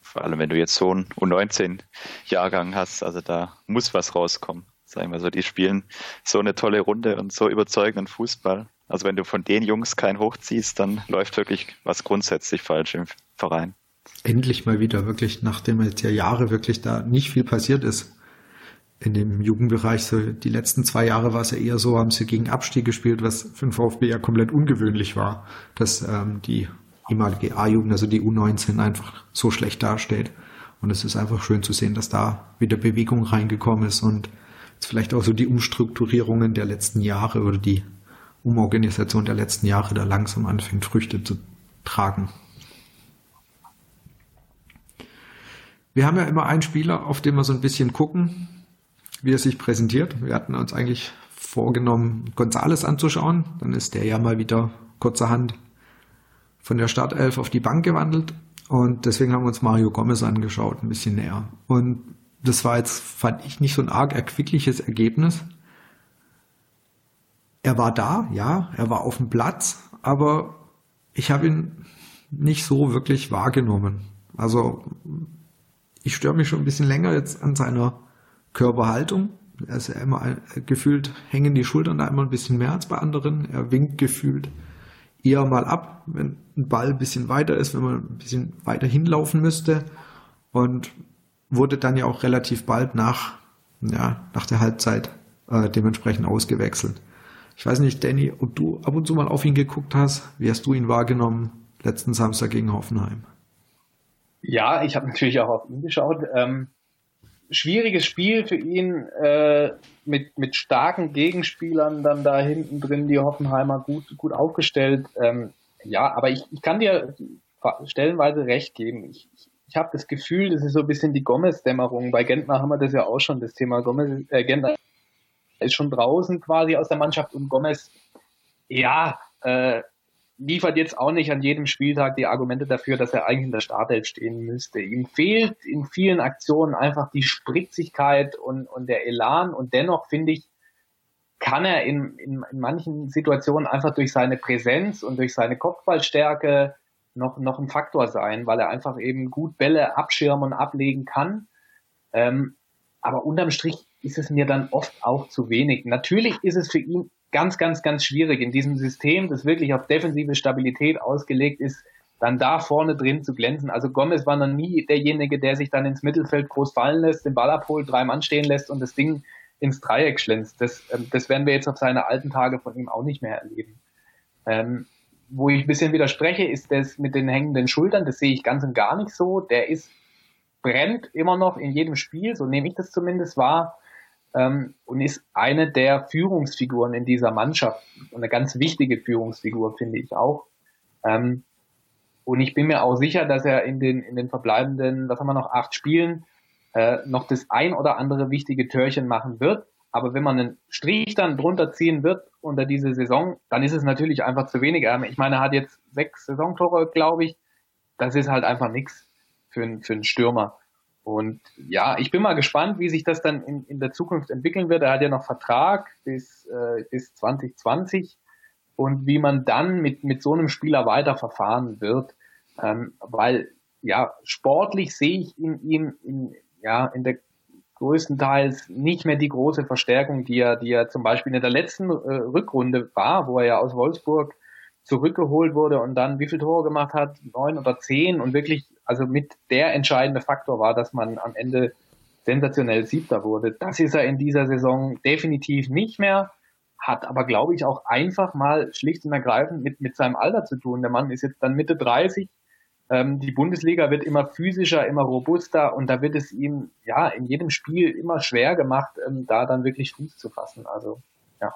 B: Vor allem, wenn du jetzt so einen U19-Jahrgang hast, also da muss was rauskommen. Sagen wir so, die spielen so eine tolle Runde und so überzeugenden Fußball. Also wenn du von den Jungs keinen hochziehst, dann läuft wirklich was grundsätzlich falsch im Verein.
A: Endlich mal wieder, wirklich, nachdem jetzt ja Jahre wirklich da nicht viel passiert ist, in dem Jugendbereich, so die letzten zwei Jahre war es ja eher so, haben sie gegen Abstieg gespielt, was für den VfB ja komplett ungewöhnlich war, dass ähm, die ehemalige A-Jugend, also die U19 einfach so schlecht dasteht. Und es ist einfach schön zu sehen, dass da wieder Bewegung reingekommen ist und jetzt vielleicht auch so die Umstrukturierungen der letzten Jahre oder die Umorganisation der letzten Jahre da langsam anfängt, Früchte zu tragen. Wir haben ja immer einen Spieler, auf den wir so ein bisschen gucken, wie er sich präsentiert. Wir hatten uns eigentlich vorgenommen, Gonzales anzuschauen. Dann ist der ja mal wieder kurzerhand von der Startelf auf die Bank gewandelt. Und deswegen haben wir uns Mario Gomez angeschaut, ein bisschen näher. Und das war jetzt, fand ich, nicht so ein arg erquickliches Ergebnis. Er war da, ja, er war auf dem Platz, aber ich habe ihn nicht so wirklich wahrgenommen. Also ich störe mich schon ein bisschen länger jetzt an seiner Körperhaltung. Er ist ja immer gefühlt, hängen die Schultern da immer ein bisschen mehr als bei anderen. Er winkt gefühlt eher mal ab, wenn ein Ball ein bisschen weiter ist, wenn man ein bisschen weiter hinlaufen müsste. Und wurde dann ja auch relativ bald nach, ja, nach der Halbzeit äh, dementsprechend ausgewechselt. Ich weiß nicht, Danny, ob du ab und zu mal auf ihn geguckt hast. Wie hast du ihn wahrgenommen letzten Samstag gegen Hoffenheim?
C: Ja, ich habe natürlich auch auf ihn geschaut. Ähm, schwieriges Spiel für ihn äh, mit, mit starken Gegenspielern dann da hinten drin, die Hoffenheimer gut, gut aufgestellt. Ähm, ja, aber ich, ich kann dir stellenweise recht geben. Ich, ich, habe das Gefühl, das ist so ein bisschen die Gomez-Dämmerung. Bei Gentner haben wir das ja auch schon, das Thema Gomez, äh, Gentner ist schon draußen quasi aus der Mannschaft und Gomez, ja, äh, liefert jetzt auch nicht an jedem Spieltag die Argumente dafür, dass er eigentlich in der Startelf stehen müsste. Ihm fehlt in vielen Aktionen einfach die Spritzigkeit und, und der Elan und dennoch finde ich, kann er in, in, in manchen Situationen einfach durch seine Präsenz und durch seine Kopfballstärke noch, noch ein Faktor sein, weil er einfach eben gut Bälle abschirmen und ablegen kann. Ähm, aber unterm Strich ist es mir dann oft auch zu wenig. Natürlich ist es für ihn ganz, ganz, ganz schwierig in diesem System, das wirklich auf defensive Stabilität ausgelegt ist, dann da vorne drin zu glänzen. Also Gomez war noch nie derjenige, der sich dann ins Mittelfeld groß fallen lässt, den Ball abholt, drei Mann stehen lässt und das Ding ins Dreieck schlänzt. Das, ähm, das werden wir jetzt auf seine alten Tage von ihm auch nicht mehr erleben. Ähm, wo ich ein bisschen widerspreche, ist das mit den hängenden Schultern. Das sehe ich ganz und gar nicht so. Der ist, brennt immer noch in jedem Spiel, so nehme ich das zumindest wahr ähm, und ist eine der Führungsfiguren in dieser Mannschaft eine ganz wichtige Führungsfigur, finde ich auch. Ähm, und ich bin mir auch sicher, dass er in den, in den verbleibenden, was haben wir noch, acht Spielen, äh, noch das ein oder andere wichtige Törchen machen wird. Aber wenn man einen Strich dann drunter ziehen wird unter diese Saison, dann ist es natürlich einfach zu wenig. Ähm, ich meine, er hat jetzt sechs Saisontore, glaube ich. Das ist halt einfach nichts für, für einen Stürmer. Und ja, ich bin mal gespannt, wie sich das dann in, in der Zukunft entwickeln wird. Er hat ja noch Vertrag bis, äh, bis 2020 und wie man dann mit, mit so einem Spieler weiter verfahren wird. Ähm, weil ja, sportlich sehe ich in ihm in, ja, in der größtenteils nicht mehr die große Verstärkung, die er, die er zum Beispiel in der letzten äh, Rückrunde war, wo er ja aus Wolfsburg zurückgeholt wurde und dann wie viele Tore gemacht hat, neun oder zehn und wirklich also mit der entscheidende Faktor war, dass man am Ende sensationell Siebter wurde. Das ist er in dieser Saison definitiv nicht mehr, hat aber, glaube ich, auch einfach mal schlicht und ergreifend mit, mit seinem Alter zu tun. Der Mann ist jetzt dann Mitte 30. Ähm, die Bundesliga wird immer physischer, immer robuster und da wird es ihm ja in jedem Spiel immer schwer gemacht, ähm, da dann wirklich Fuß zu fassen. Also ja.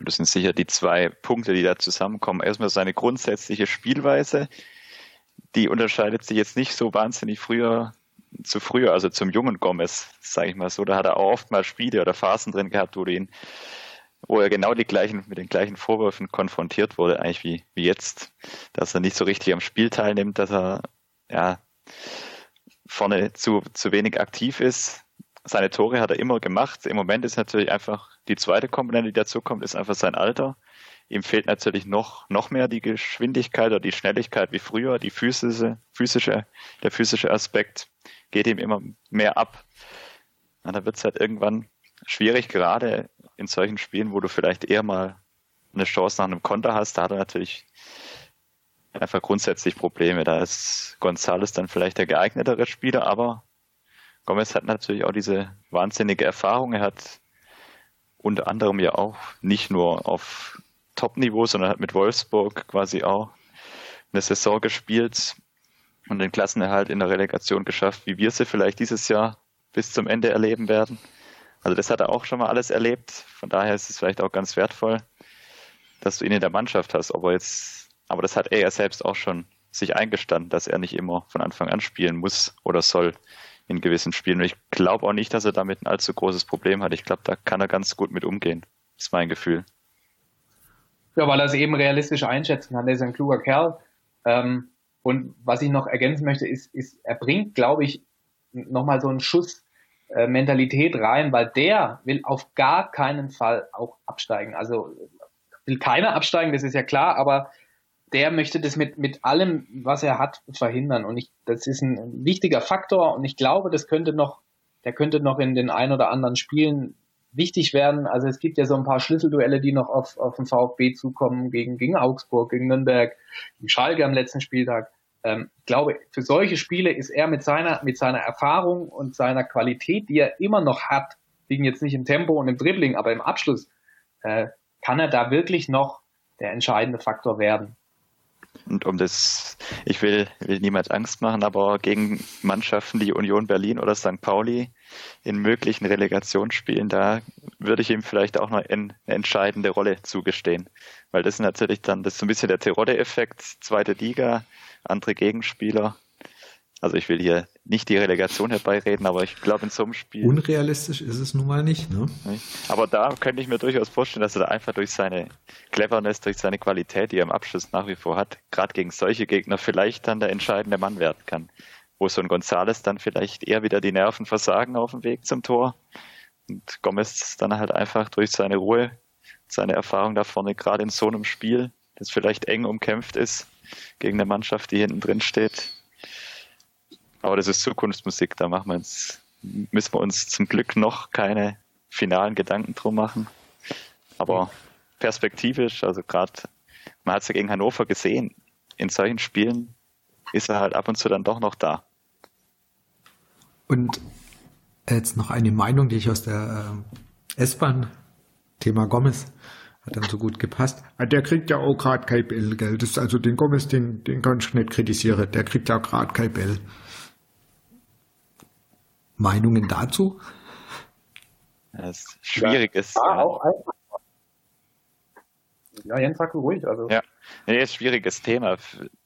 B: Das sind sicher die zwei Punkte, die da zusammenkommen. Erstmal seine grundsätzliche Spielweise, die unterscheidet sich jetzt nicht so wahnsinnig früher zu früher, also zum jungen Gomez, sage ich mal so. Da hat er auch oft mal Spiele oder Phasen drin gehabt, wo, ihn, wo er genau die gleichen, mit den gleichen Vorwürfen konfrontiert wurde, eigentlich wie, wie jetzt, dass er nicht so richtig am Spiel teilnimmt, dass er ja vorne zu, zu wenig aktiv ist. Seine Tore hat er immer gemacht. Im Moment ist natürlich einfach die zweite Komponente, die dazu kommt, ist einfach sein Alter. Ihm fehlt natürlich noch, noch mehr die Geschwindigkeit oder die Schnelligkeit wie früher, die physische, physische, der physische Aspekt geht ihm immer mehr ab. Na, da wird es halt irgendwann schwierig, gerade in solchen Spielen, wo du vielleicht eher mal eine Chance nach einem Konter hast, da hat er natürlich einfach grundsätzlich Probleme. Da ist Gonzales dann vielleicht der geeignetere Spieler, aber Gomez hat natürlich auch diese wahnsinnige Erfahrung. Er hat unter anderem ja auch nicht nur auf Top-Niveau, sondern hat mit Wolfsburg quasi auch eine Saison gespielt und den Klassenerhalt in der Relegation geschafft, wie wir sie vielleicht dieses Jahr bis zum Ende erleben werden. Also das hat er auch schon mal alles erlebt. Von daher ist es vielleicht auch ganz wertvoll, dass du ihn in der Mannschaft hast. Aber jetzt, aber das hat er ja selbst auch schon sich eingestanden, dass er nicht immer von Anfang an spielen muss oder soll in gewissen Spielen. Und ich glaube auch nicht, dass er damit ein allzu großes Problem hat. Ich glaube, da kann er ganz gut mit umgehen. Ist mein Gefühl.
C: Ja, weil er es eben realistisch einschätzen kann. Er ist ein kluger Kerl. Ähm, und was ich noch ergänzen möchte, ist, ist er bringt, glaube ich, nochmal so einen Schuss äh, Mentalität rein, weil der will auf gar keinen Fall auch absteigen. Also will keiner absteigen, das ist ja klar, aber der möchte das mit, mit allem, was er hat, verhindern. Und ich, das ist ein wichtiger Faktor und ich glaube, das könnte noch, der könnte noch in den ein oder anderen Spielen wichtig werden. Also es gibt ja so ein paar Schlüsselduelle, die noch auf, auf den VfB zukommen, gegen, gegen Augsburg, gegen Nürnberg, gegen Schalke am letzten Spieltag. Ähm, ich glaube, für solche Spiele ist er mit seiner, mit seiner Erfahrung und seiner Qualität, die er immer noch hat, liegen jetzt nicht im Tempo und im Dribbling, aber im Abschluss, äh, kann er da wirklich noch der entscheidende Faktor werden.
B: Und um das, ich will, will niemand Angst machen, aber gegen Mannschaften, die Union Berlin oder St. Pauli in möglichen Relegationsspielen, da würde ich ihm vielleicht auch noch eine entscheidende Rolle zugestehen. Weil das ist natürlich dann, das ist so ein bisschen der Terodde-Effekt, zweite Liga, andere Gegenspieler. Also ich will hier nicht die Relegation herbeireden, aber ich glaube in so einem Spiel.
A: Unrealistisch ist es nun mal nicht, ne?
B: Aber da könnte ich mir durchaus vorstellen, dass er da einfach durch seine Cleverness, durch seine Qualität, die er im Abschluss nach wie vor hat, gerade gegen solche Gegner vielleicht dann der entscheidende Mann werden kann. Wo so ein Gonzales dann vielleicht eher wieder die Nerven versagen auf dem Weg zum Tor. Und Gomez dann halt einfach durch seine Ruhe, seine Erfahrung da vorne, gerade in so einem Spiel, das vielleicht eng umkämpft ist, gegen eine Mannschaft, die hinten drin steht, aber das ist Zukunftsmusik, da machen wir uns, müssen wir uns zum Glück noch keine finalen Gedanken drum machen. Aber perspektivisch, also gerade, man hat es ja gegen Hannover gesehen, in solchen Spielen ist er halt ab und zu dann doch noch da.
A: Und jetzt noch eine Meinung, die ich aus der äh, S-Bahn, Thema Gomez, hat dann so gut gepasst. Ah, der kriegt ja auch gerade kein Bell, gell? Das ist also den Gomez, den, den kann ich nicht kritisieren. Der kriegt ja gerade kein Bell. Meinungen dazu?
B: Das ist schwierig ist.
C: Ja, auch einfach. Ja, Jens, sag ruhig. Also.
B: Ja, nee, ist schwieriges Thema.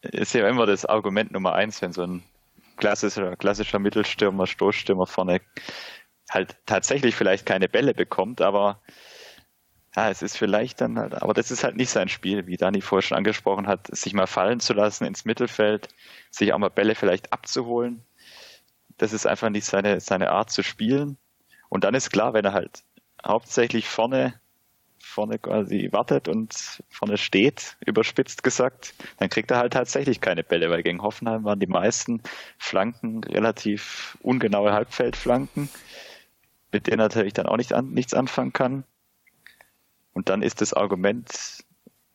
B: Ist ja immer das Argument Nummer eins, wenn so ein klassischer, klassischer Mittelstürmer, Stoßstürmer vorne halt tatsächlich vielleicht keine Bälle bekommt, aber ja, es ist vielleicht dann halt, aber das ist halt nicht sein Spiel, wie Dani vorher schon angesprochen hat, sich mal fallen zu lassen ins Mittelfeld, sich auch mal Bälle vielleicht abzuholen das ist einfach nicht seine, seine Art zu spielen. Und dann ist klar, wenn er halt hauptsächlich vorne, vorne quasi wartet und vorne steht, überspitzt gesagt, dann kriegt er halt tatsächlich keine Bälle, weil gegen Hoffenheim waren die meisten Flanken relativ ungenaue Halbfeldflanken, mit denen er natürlich dann auch nicht an, nichts anfangen kann. Und dann ist das Argument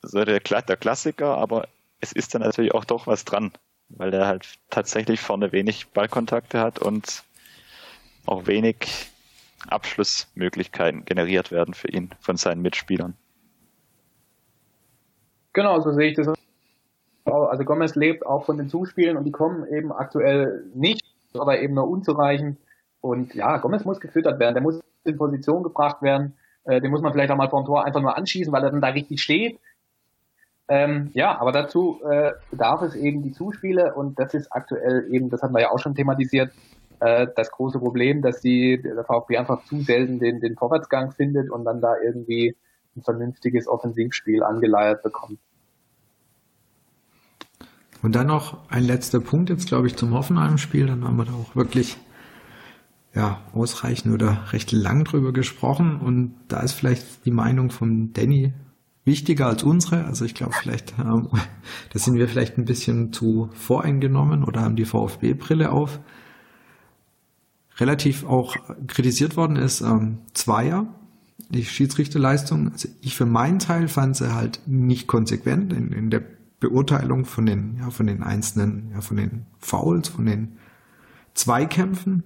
B: so der, der Klassiker, aber es ist dann natürlich auch doch was dran weil der halt tatsächlich vorne wenig Ballkontakte hat und auch wenig Abschlussmöglichkeiten generiert werden für ihn von seinen Mitspielern.
C: Genau, so sehe ich das. Also Gomez lebt auch von den Zuspielen und die kommen eben aktuell nicht, aber eben nur unzureichend. Und ja, Gomez muss gefüttert werden, der muss in Position gebracht werden. Äh, den muss man vielleicht auch mal vom Tor einfach nur anschießen, weil er dann da richtig steht. Ähm, ja, aber dazu äh, bedarf es eben die Zuspiele und das ist aktuell eben, das hatten wir ja auch schon thematisiert, äh, das große Problem, dass die, der VfB einfach zu selten den, den Vorwärtsgang findet und dann da irgendwie ein vernünftiges Offensivspiel angeleiert bekommt.
A: Und dann noch ein letzter Punkt jetzt, glaube ich, zum Hoffenheim-Spiel. Dann haben wir da auch wirklich ja, ausreichend oder recht lang drüber gesprochen. Und da ist vielleicht die Meinung von Danny wichtiger als unsere. Also ich glaube, vielleicht, ähm, da sind wir vielleicht ein bisschen zu voreingenommen oder haben die VfB-Brille auf. Relativ auch kritisiert worden ist ähm, Zweier, die Schiedsrichterleistung. Also ich für meinen Teil fand sie halt nicht konsequent in, in der Beurteilung von den, ja, von den einzelnen, ja, von den Fouls, von den Zweikämpfen.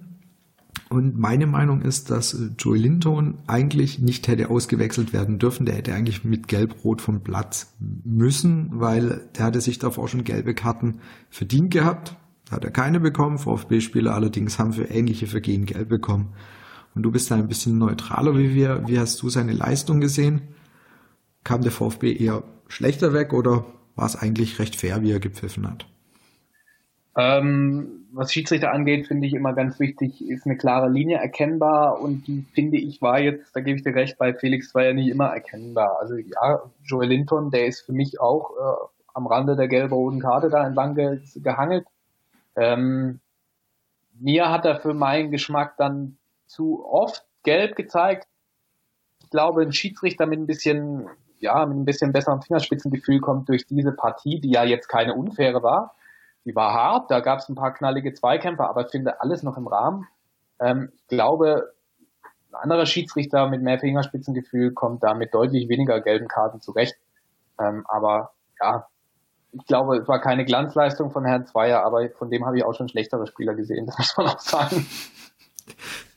A: Und meine Meinung ist, dass Joey Linton eigentlich nicht hätte ausgewechselt werden dürfen. Der hätte eigentlich mit Gelb-Rot vom Platz müssen, weil der hatte sich davor schon gelbe Karten verdient gehabt. Hat er keine bekommen. VfB-Spieler allerdings haben für ähnliche Vergehen gelb bekommen. Und du bist da ein bisschen neutraler wie wir. Wie hast du seine Leistung gesehen? Kam der VfB eher schlechter weg oder war es eigentlich recht fair, wie er gepfiffen hat?
C: Ähm, was Schiedsrichter angeht, finde ich immer ganz wichtig, ist eine klare Linie erkennbar und die finde ich war jetzt, da gebe ich dir recht, bei Felix war ja nicht immer erkennbar. Also ja, Joel Linton, der ist für mich auch äh, am Rande der gelb-roten Karte da entlang ge gehangelt. Ähm, mir hat er für meinen Geschmack dann zu oft gelb gezeigt. Ich glaube, ein Schiedsrichter mit ein bisschen, ja, mit ein bisschen besserem Fingerspitzengefühl kommt durch diese Partie, die ja jetzt keine unfaire war, die war hart, da gab es ein paar knallige Zweikämpfe, aber ich finde alles noch im Rahmen. Ähm, ich glaube, ein anderer Schiedsrichter mit mehr Fingerspitzengefühl kommt da mit deutlich weniger gelben Karten zurecht. Ähm, aber ja, ich glaube, es war keine Glanzleistung von Herrn Zweier, aber von dem habe ich auch schon schlechtere Spieler gesehen, das muss man auch sagen.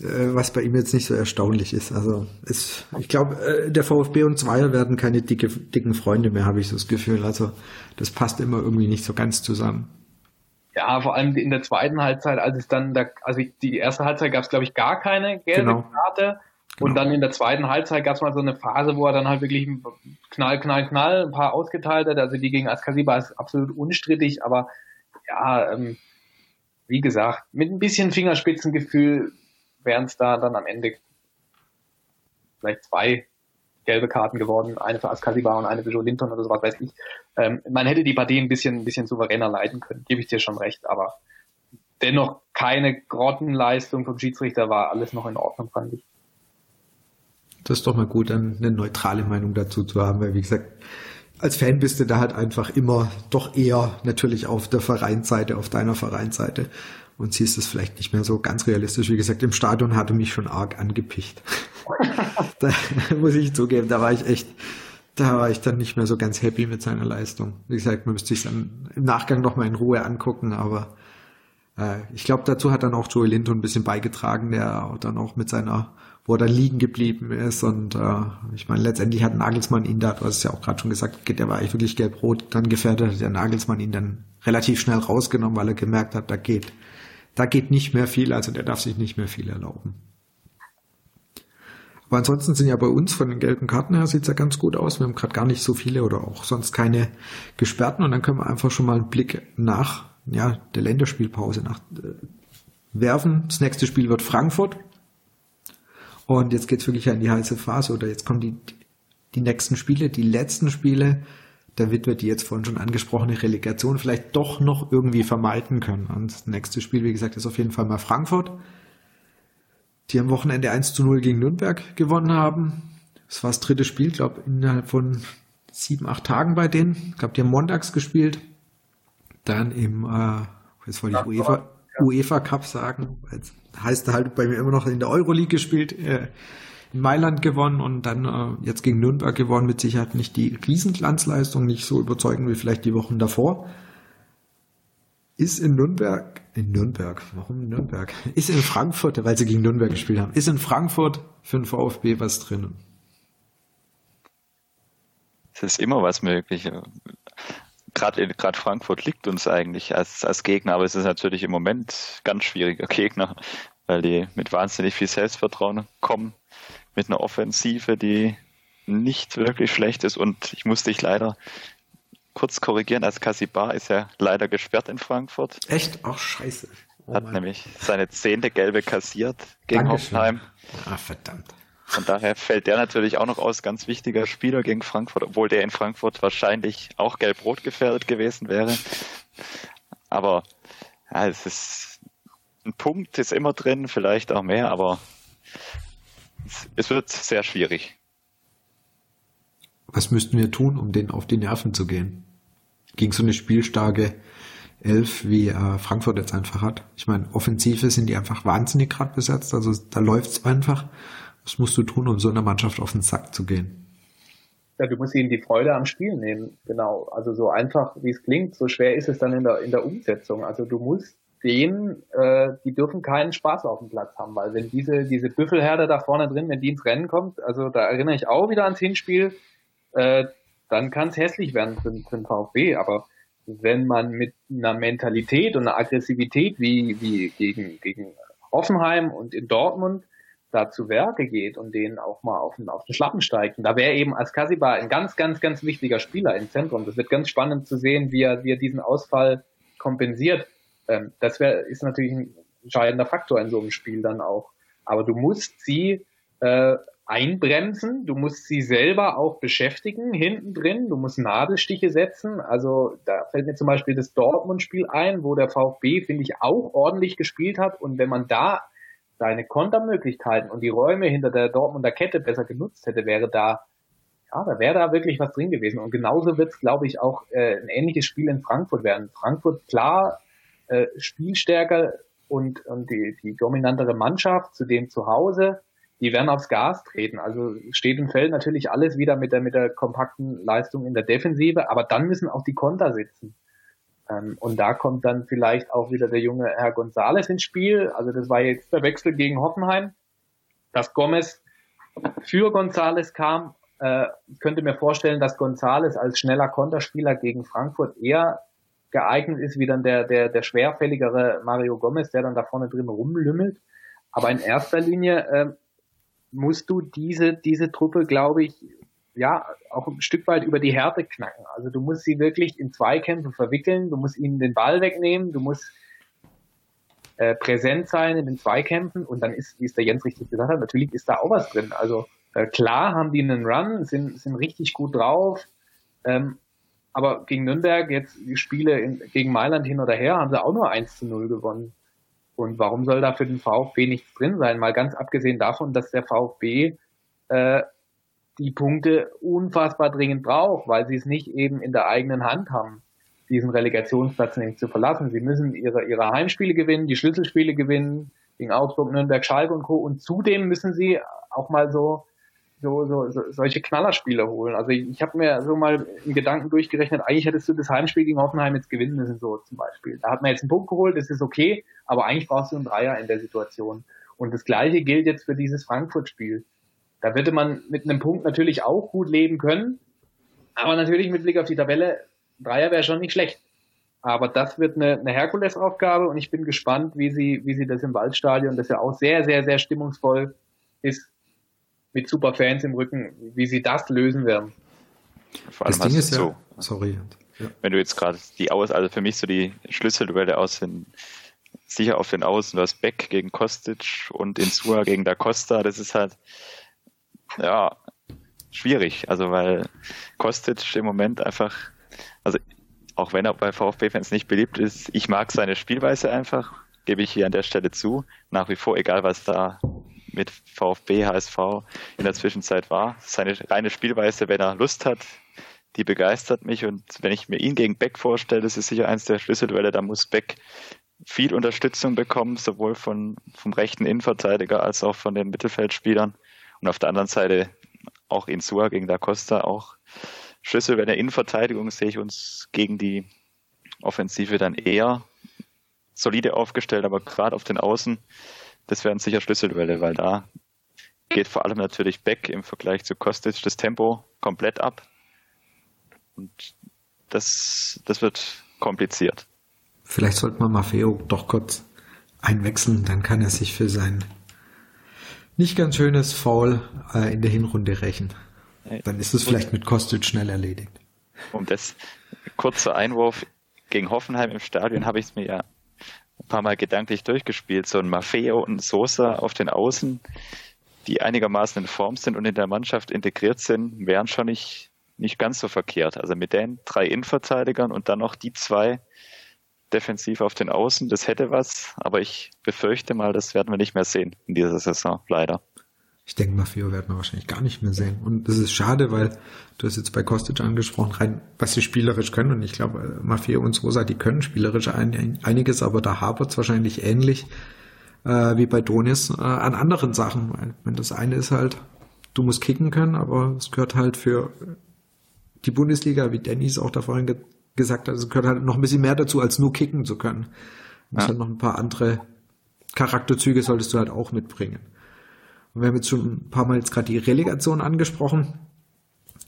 A: Äh, was bei ihm jetzt nicht so erstaunlich ist. Also ist, ich glaube, äh, der VfB und Zweier werden keine dicke, dicken Freunde mehr, habe ich so das Gefühl. Also das passt immer irgendwie nicht so ganz zusammen.
C: Ja, vor allem in der zweiten Halbzeit, als es dann, da, also die erste Halbzeit gab es, glaube ich, gar keine gelbe genau. Karte. Genau. Und dann in der zweiten Halbzeit gab es mal so eine Phase, wo er dann halt wirklich Knall, Knall, Knall, ein paar ausgeteilt hat. Also die gegen Askasiba ist absolut unstrittig, aber ja, ähm, wie gesagt, mit ein bisschen Fingerspitzengefühl wären es da dann am Ende vielleicht zwei gelbe Karten geworden, eine für Askasiba und eine für Joe Linton oder sowas, weiß ich. Ähm, man hätte die Partie ein bisschen, ein bisschen souveräner leiten können, gebe ich dir schon recht, aber dennoch keine Grottenleistung vom Schiedsrichter war alles noch in Ordnung, fand ich.
A: Das ist doch mal gut, eine neutrale Meinung dazu zu haben, weil wie gesagt, als Fan bist du da halt einfach immer doch eher natürlich auf der Vereinsseite, auf deiner Vereinsseite und siehst es vielleicht nicht mehr so ganz realistisch. Wie gesagt, im Stadion hatte mich schon arg angepicht. da muss ich zugeben, da war ich echt, da war ich dann nicht mehr so ganz happy mit seiner Leistung. Wie gesagt, man müsste sich dann im Nachgang nochmal in Ruhe angucken, aber äh, ich glaube, dazu hat dann auch Joey Linton ein bisschen beigetragen, der dann auch mit seiner, wo er dann liegen geblieben ist und äh, ich meine, letztendlich hat Nagelsmann ihn da, du hast es ja auch gerade schon gesagt, der war eigentlich wirklich gelb-rot, dann gefährdet hat der Nagelsmann ihn dann relativ schnell rausgenommen, weil er gemerkt hat, da geht da geht nicht mehr viel, also der darf sich nicht mehr viel erlauben. Aber ansonsten sind ja bei uns von den gelben Karten her sieht's ja ganz gut aus. Wir haben gerade gar nicht so viele oder auch sonst keine gesperrten und dann können wir einfach schon mal einen Blick nach ja, der Länderspielpause nach, äh, werfen. Das nächste Spiel wird Frankfurt. Und jetzt geht's wirklich in die heiße Phase oder jetzt kommen die, die nächsten Spiele, die letzten Spiele damit wir die jetzt vorhin schon angesprochene Relegation vielleicht doch noch irgendwie vermeiden können. Und das nächste Spiel, wie gesagt, ist auf jeden Fall mal Frankfurt, die am Wochenende 1 zu 0 gegen Nürnberg gewonnen haben. Das war das dritte Spiel, glaube innerhalb von sieben, acht Tagen bei denen. Ich glaube, die haben montags gespielt. Dann im, äh, jetzt wollte ich UEFA, UEFA Cup sagen, jetzt heißt halt bei mir immer noch in der Euroleague gespielt. Äh, in Mailand gewonnen und dann äh, jetzt gegen Nürnberg gewonnen. Mit Sicherheit nicht die Riesenglanzleistung, nicht so überzeugend wie vielleicht die Wochen davor. Ist in Nürnberg, in Nürnberg, warum in Nürnberg? Ist in Frankfurt, weil sie gegen Nürnberg gespielt haben, ist in Frankfurt für den VfB was drinnen?
B: Es ist immer was möglich. Gerade gerade Frankfurt liegt uns eigentlich als, als Gegner, aber es ist natürlich im Moment ganz schwieriger Gegner, weil die mit wahnsinnig viel Selbstvertrauen kommen mit einer Offensive, die nicht wirklich schlecht ist und ich musste dich leider kurz korrigieren, als Kassibar ist ja leider gesperrt in Frankfurt.
A: Echt? Ach, scheiße.
B: Oh Hat Mann. nämlich seine zehnte gelbe kassiert gegen Dankeschön. Hoffenheim.
A: Ah, verdammt.
B: Von daher fällt der natürlich auch noch aus, ganz wichtiger Spieler gegen Frankfurt, obwohl der in Frankfurt wahrscheinlich auch gelb-rot gefährdet gewesen wäre. Aber ja, es ist ein Punkt ist immer drin, vielleicht auch mehr, aber es wird sehr schwierig.
A: Was müssten wir tun, um denen auf die Nerven zu gehen? Gegen so eine spielstarke Elf, wie äh, Frankfurt jetzt einfach hat. Ich meine, Offensive sind die einfach wahnsinnig gerade besetzt, also da läuft's einfach. Was musst du tun, um so einer Mannschaft auf den Sack zu gehen?
C: Ja, du musst ihnen die Freude am Spiel nehmen, genau. Also so einfach, wie es klingt, so schwer ist es dann in der, in der Umsetzung. Also du musst denen, äh, die dürfen keinen Spaß auf dem Platz haben, weil wenn diese, diese Büffelherde da vorne drin, wenn die ins Rennen kommt, also da erinnere ich auch wieder ans Hinspiel, äh, dann kann es hässlich werden für, für den VfB, aber wenn man mit einer Mentalität und einer Aggressivität wie, wie gegen, gegen Hoffenheim und in Dortmund da zu Werke geht und denen auch mal auf den, auf den Schlappen steigt. Da wäre eben als Kasiba ein ganz, ganz, ganz wichtiger Spieler im Zentrum. Das wird ganz spannend zu sehen, wie er, wie er diesen Ausfall kompensiert. Ähm, das wäre, ist natürlich ein entscheidender Faktor in so einem Spiel dann auch. Aber du musst sie äh, einbremsen, du musst sie selber auch beschäftigen hinten drin, du musst Nadelstiche setzen. Also da fällt mir zum Beispiel das Dortmund-Spiel ein, wo der VfB, finde ich, auch ordentlich gespielt hat. Und wenn man da seine Kontermöglichkeiten und die Räume hinter der Dortmunder Kette besser genutzt hätte, wäre da, ja, da wäre da wirklich was drin gewesen. Und genauso wird es, glaube ich, auch äh, ein ähnliches Spiel in Frankfurt werden. Frankfurt klar äh, spielstärker und, und die, die dominantere Mannschaft, zudem zu Hause, die werden aufs Gas treten. Also steht und fällt natürlich alles wieder mit der, mit der kompakten Leistung in der Defensive, aber dann müssen auch die Konter sitzen. Ähm, und da kommt dann vielleicht auch wieder der junge Herr Gonzales ins Spiel. Also das war jetzt der Wechsel gegen Hoffenheim, dass Gomez für Gonzales kam. Äh, ich könnte mir vorstellen, dass Gonzales als schneller Konterspieler gegen Frankfurt eher geeignet ist, wie dann der, der, der schwerfälligere Mario Gomez, der dann da vorne drin rumlümmelt. Aber in erster Linie äh, musst du diese, diese Truppe, glaube ich, ja, auch ein Stück weit über die Härte knacken. Also du musst sie wirklich in Zweikämpfe verwickeln, du musst ihnen den Ball wegnehmen, du musst äh, präsent sein in den Zweikämpfen und dann ist, wie es der Jens richtig gesagt hat, natürlich ist da auch was drin. Also äh, klar haben die einen Run, sind, sind richtig gut drauf, ähm, aber gegen Nürnberg, jetzt die Spiele in, gegen Mailand hin oder her, haben sie auch nur 1 zu 0 gewonnen. Und warum soll da für den VfB nichts drin sein? Mal ganz abgesehen davon, dass der VfB äh, die Punkte unfassbar dringend braucht, weil sie es nicht eben in der eigenen Hand haben, diesen Relegationsplatz nämlich zu verlassen. Sie müssen ihre, ihre Heimspiele gewinnen, die Schlüsselspiele gewinnen, gegen Augsburg, Nürnberg, Schalke und Co. Und zudem müssen sie auch mal so, so, so, so solche Knallerspiele holen. Also ich, ich habe mir so mal in Gedanken durchgerechnet, eigentlich hättest du das Heimspiel gegen Hoffenheim jetzt gewinnen müssen, so zum Beispiel. Da hat man jetzt einen Punkt geholt, das ist okay, aber eigentlich brauchst du einen Dreier in der Situation. Und das Gleiche gilt jetzt für dieses Frankfurt-Spiel. Da würde man mit einem Punkt natürlich auch gut leben können. Aber natürlich mit Blick auf die Tabelle, Dreier wäre schon nicht schlecht. Aber das wird eine, eine Herkulesaufgabe und ich bin gespannt, wie sie, wie sie das im Waldstadion, das ja auch sehr, sehr, sehr stimmungsvoll ist, mit super Fans im Rücken, wie sie das lösen werden.
B: Vor allem das Ding ist ja, so, sorry. Ja. Wenn du jetzt gerade die Aus, also für mich so die Schlüsselduelle aus sind, sicher auf den Außen, du hast Beck gegen Kostic und Insua gegen Da Costa, das ist halt, ja, schwierig. Also weil Kostic im Moment einfach, also auch wenn er bei VfB-Fans nicht beliebt ist, ich mag seine Spielweise einfach, gebe ich hier an der Stelle zu. Nach wie vor, egal was da mit VfB, HSV in der Zwischenzeit war. Seine reine Spielweise, wenn er Lust hat, die begeistert mich. Und wenn ich mir ihn gegen Beck vorstelle, das ist sicher eins der Schlüsselduelle, da muss Beck viel Unterstützung bekommen, sowohl von, vom rechten Innenverteidiger als auch von den Mittelfeldspielern. Und auf der anderen Seite auch Insua gegen Da Costa, auch Schlüssel bei der Innenverteidigung sehe ich uns gegen die Offensive dann eher solide aufgestellt, aber gerade auf den Außen, das wären sicher Schlüsselduelle, weil da geht vor allem natürlich Beck im Vergleich zu Kostic das Tempo komplett ab. Und das, das wird kompliziert.
A: Vielleicht sollte man Maffeo doch kurz einwechseln, dann kann er sich für sein nicht ganz schönes Foul äh, in der Hinrunde rächen. Dann ist es vielleicht mit Kostic schnell erledigt.
B: Um das kurze Einwurf gegen Hoffenheim im Stadion habe ich es mir ja ein paar Mal gedanklich durchgespielt. So ein Maffeo und Sosa auf den Außen, die einigermaßen in Form sind und in der Mannschaft integriert sind, wären schon nicht, nicht ganz so verkehrt. Also mit den drei Innenverteidigern und dann noch die zwei defensiv auf den Außen, das hätte was, aber ich befürchte mal, das werden wir nicht mehr sehen in dieser Saison, leider.
A: Ich denke, Maffeo werden wir wahrscheinlich gar nicht mehr sehen. Und das ist schade, weil du hast jetzt bei Kostic angesprochen, rein, was sie spielerisch können. Und ich glaube, Maffeo und Sosa, die können spielerisch ein, einiges, aber da hapert es wahrscheinlich ähnlich äh, wie bei Donis äh, an anderen Sachen. Weil, wenn das eine ist halt, du musst kicken können, aber es gehört halt für die Bundesliga, wie Dennis auch da vorhin ge gesagt hat, es gehört halt noch ein bisschen mehr dazu, als nur kicken zu können. Du musst
B: Ja.
A: halt noch ein paar andere Charakterzüge solltest du halt auch mitbringen. Und wir haben jetzt schon ein paar Mal jetzt gerade die Relegation angesprochen.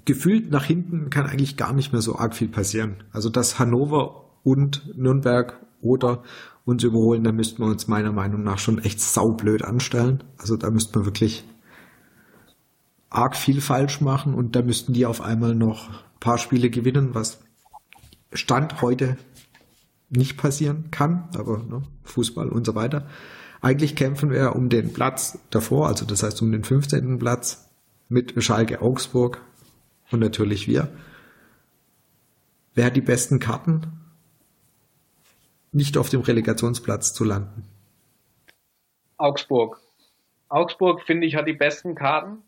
A: Gefühlt nach hinten kann eigentlich gar nicht mehr so arg viel passieren. Also dass Hannover und Nürnberg oder uns überholen, da müssten wir uns meiner Meinung nach schon echt saublöd anstellen. Also da müsste man wirklich arg viel falsch machen und da müssten die auf einmal noch ein paar Spiele gewinnen, was Stand heute nicht passieren kann, aber ne, Fußball und so weiter. Eigentlich kämpfen wir um den Platz davor, also das heißt um den 15. Platz mit Schalke Augsburg und natürlich wir. Wer hat die besten Karten, nicht auf dem Relegationsplatz zu landen?
C: Augsburg. Augsburg, finde ich, hat die besten Karten.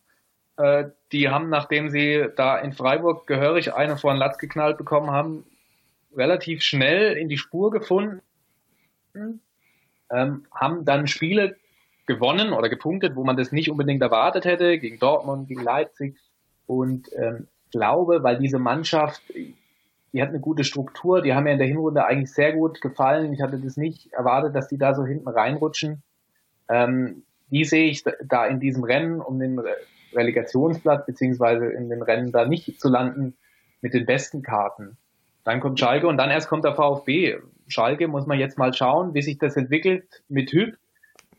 C: Äh, die haben, nachdem sie da in Freiburg gehörig eine vor den Latz geknallt bekommen haben, relativ schnell in die Spur gefunden, ähm, haben dann Spiele gewonnen oder gepunktet, wo man das nicht unbedingt erwartet hätte, gegen Dortmund, gegen Leipzig. Und ähm, glaube, weil diese Mannschaft, die hat eine gute Struktur, die haben mir in der Hinrunde eigentlich sehr gut gefallen. Ich hatte das nicht erwartet, dass die da so hinten reinrutschen. Ähm, die sehe ich da in diesem Rennen um den Re- Relegationsplatz, beziehungsweise in den Rennen da nicht zu landen, mit den besten Karten. Dann kommt Schalke und dann erst kommt der VfB. Schalke muss man jetzt mal schauen, wie sich das entwickelt mit Hüb.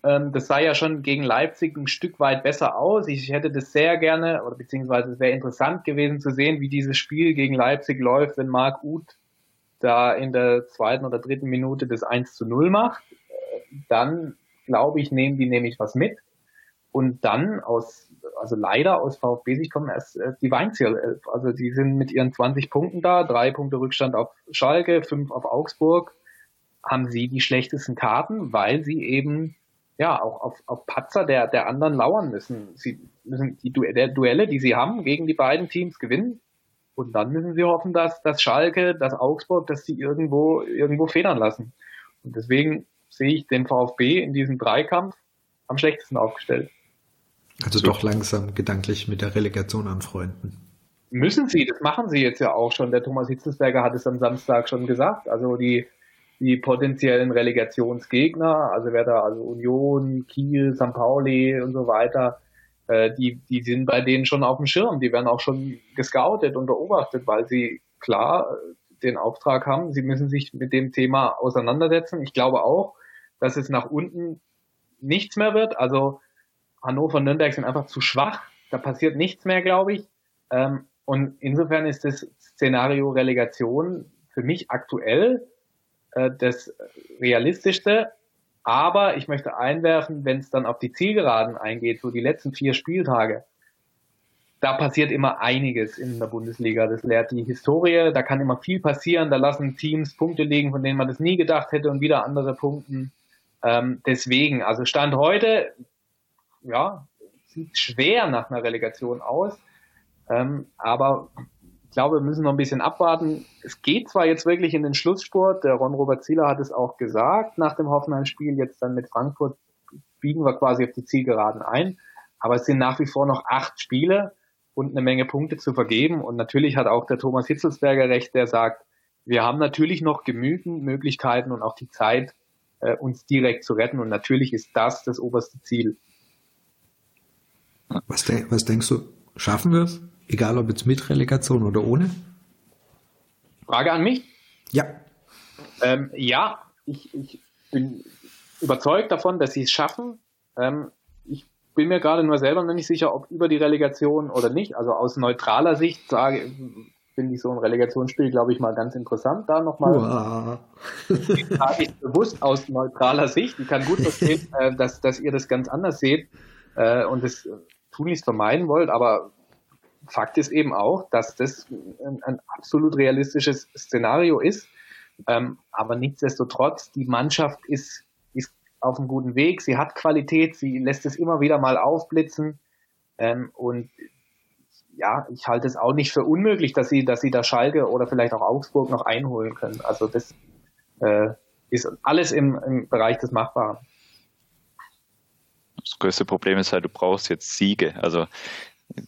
C: Ähm, das sah ja schon gegen Leipzig ein Stück weit besser aus. Ich hätte das sehr gerne, oder beziehungsweise es wäre interessant gewesen zu sehen, wie dieses Spiel gegen Leipzig läuft, wenn Marc Uth da in der zweiten oder dritten Minute das 1 zu 0 macht. Dann, glaube ich, nehmen die nämlich was mit. Und dann aus, also leider aus VfB-Sicht kommen erst äh, die Weinziel. Also die sind mit ihren 20 Punkten da, drei Punkte Rückstand auf Schalke, fünf auf Augsburg. Haben sie die schlechtesten Karten, weil sie eben ja auch auf, auf Patzer der, der anderen lauern müssen. Sie müssen die du der Duelle, die sie haben, gegen die beiden Teams gewinnen. Und dann müssen sie hoffen, dass, dass Schalke, dass Augsburg, dass sie irgendwo, irgendwo federn lassen. Und deswegen sehe ich den VfB in diesem Dreikampf am schlechtesten aufgestellt.
A: Also doch langsam gedanklich mit der Relegation anfreunden.
C: Müssen sie, das machen sie jetzt ja auch schon. Der Thomas Hitzelsberger hat es am Samstag schon gesagt. Also die, die potenziellen Relegationsgegner, also wer da, also Union, Kiel, St. Pauli und so weiter, äh, die, die sind bei denen schon auf dem Schirm. Die werden auch schon gescoutet und beobachtet, weil sie klar äh, den Auftrag haben, sie müssen sich mit dem Thema auseinandersetzen. Ich glaube auch, dass es nach unten nichts mehr wird. Also Hannover und Nürnberg sind einfach zu schwach. Da passiert nichts mehr, glaube ich. Ähm, und insofern ist das Szenario Relegation für mich aktuell äh, das realistischste. Aber ich möchte einwerfen, wenn es dann auf die Zielgeraden eingeht, so die letzten vier Spieltage, da passiert immer einiges in der Bundesliga. Das lehrt die Historie. Da kann immer viel passieren. Da lassen Teams Punkte liegen, von denen man das nie gedacht hätte und wieder andere punkten. Ähm, deswegen, also Stand heute, ja, sieht schwer nach einer Relegation aus. Ähm, aber ich glaube, wir müssen noch ein bisschen abwarten. Es geht zwar jetzt wirklich in den Schlusssport, der Ron-Robert Zieler hat es auch gesagt, nach dem Hoffenheim-Spiel, jetzt dann mit Frankfurt biegen wir quasi auf die Zielgeraden ein. Aber es sind nach wie vor noch acht Spiele und eine Menge Punkte zu vergeben. Und natürlich hat auch der Thomas Hitzelsberger recht, der sagt, wir haben natürlich noch genügend Möglichkeiten und auch die Zeit, äh, uns direkt zu retten. Und natürlich ist das das oberste Ziel.
A: Was, de was denkst du, schaffen wir es? Egal ob jetzt mit Relegation oder ohne?
C: Frage an mich?
A: Ja.
C: Ähm, ja, ich, ich bin überzeugt davon, dass sie es schaffen. Ähm, ich bin mir gerade nur selber noch nicht sicher, ob über die Relegation oder nicht. Also aus neutraler Sicht sage, finde ich so ein Relegationsspiel, glaube ich, mal ganz interessant. Da nochmal sage ich bewusst aus neutraler Sicht. Ich kann gut verstehen, äh, dass, dass ihr das ganz anders seht äh, und das äh, tunlichst vermeiden wollt, aber Fakt ist eben auch, dass das ein, ein absolut realistisches Szenario ist. Ähm, aber nichtsdestotrotz, die Mannschaft ist, ist auf einem guten Weg. Sie hat Qualität, sie lässt es immer wieder mal aufblitzen. Ähm, und ja, ich halte es auch nicht für unmöglich, dass sie, dass sie da Schalke oder vielleicht auch Augsburg noch einholen können. Also das äh, ist alles im, im Bereich des Machbaren.
B: Das größte Problem ist halt, du brauchst jetzt Siege. Also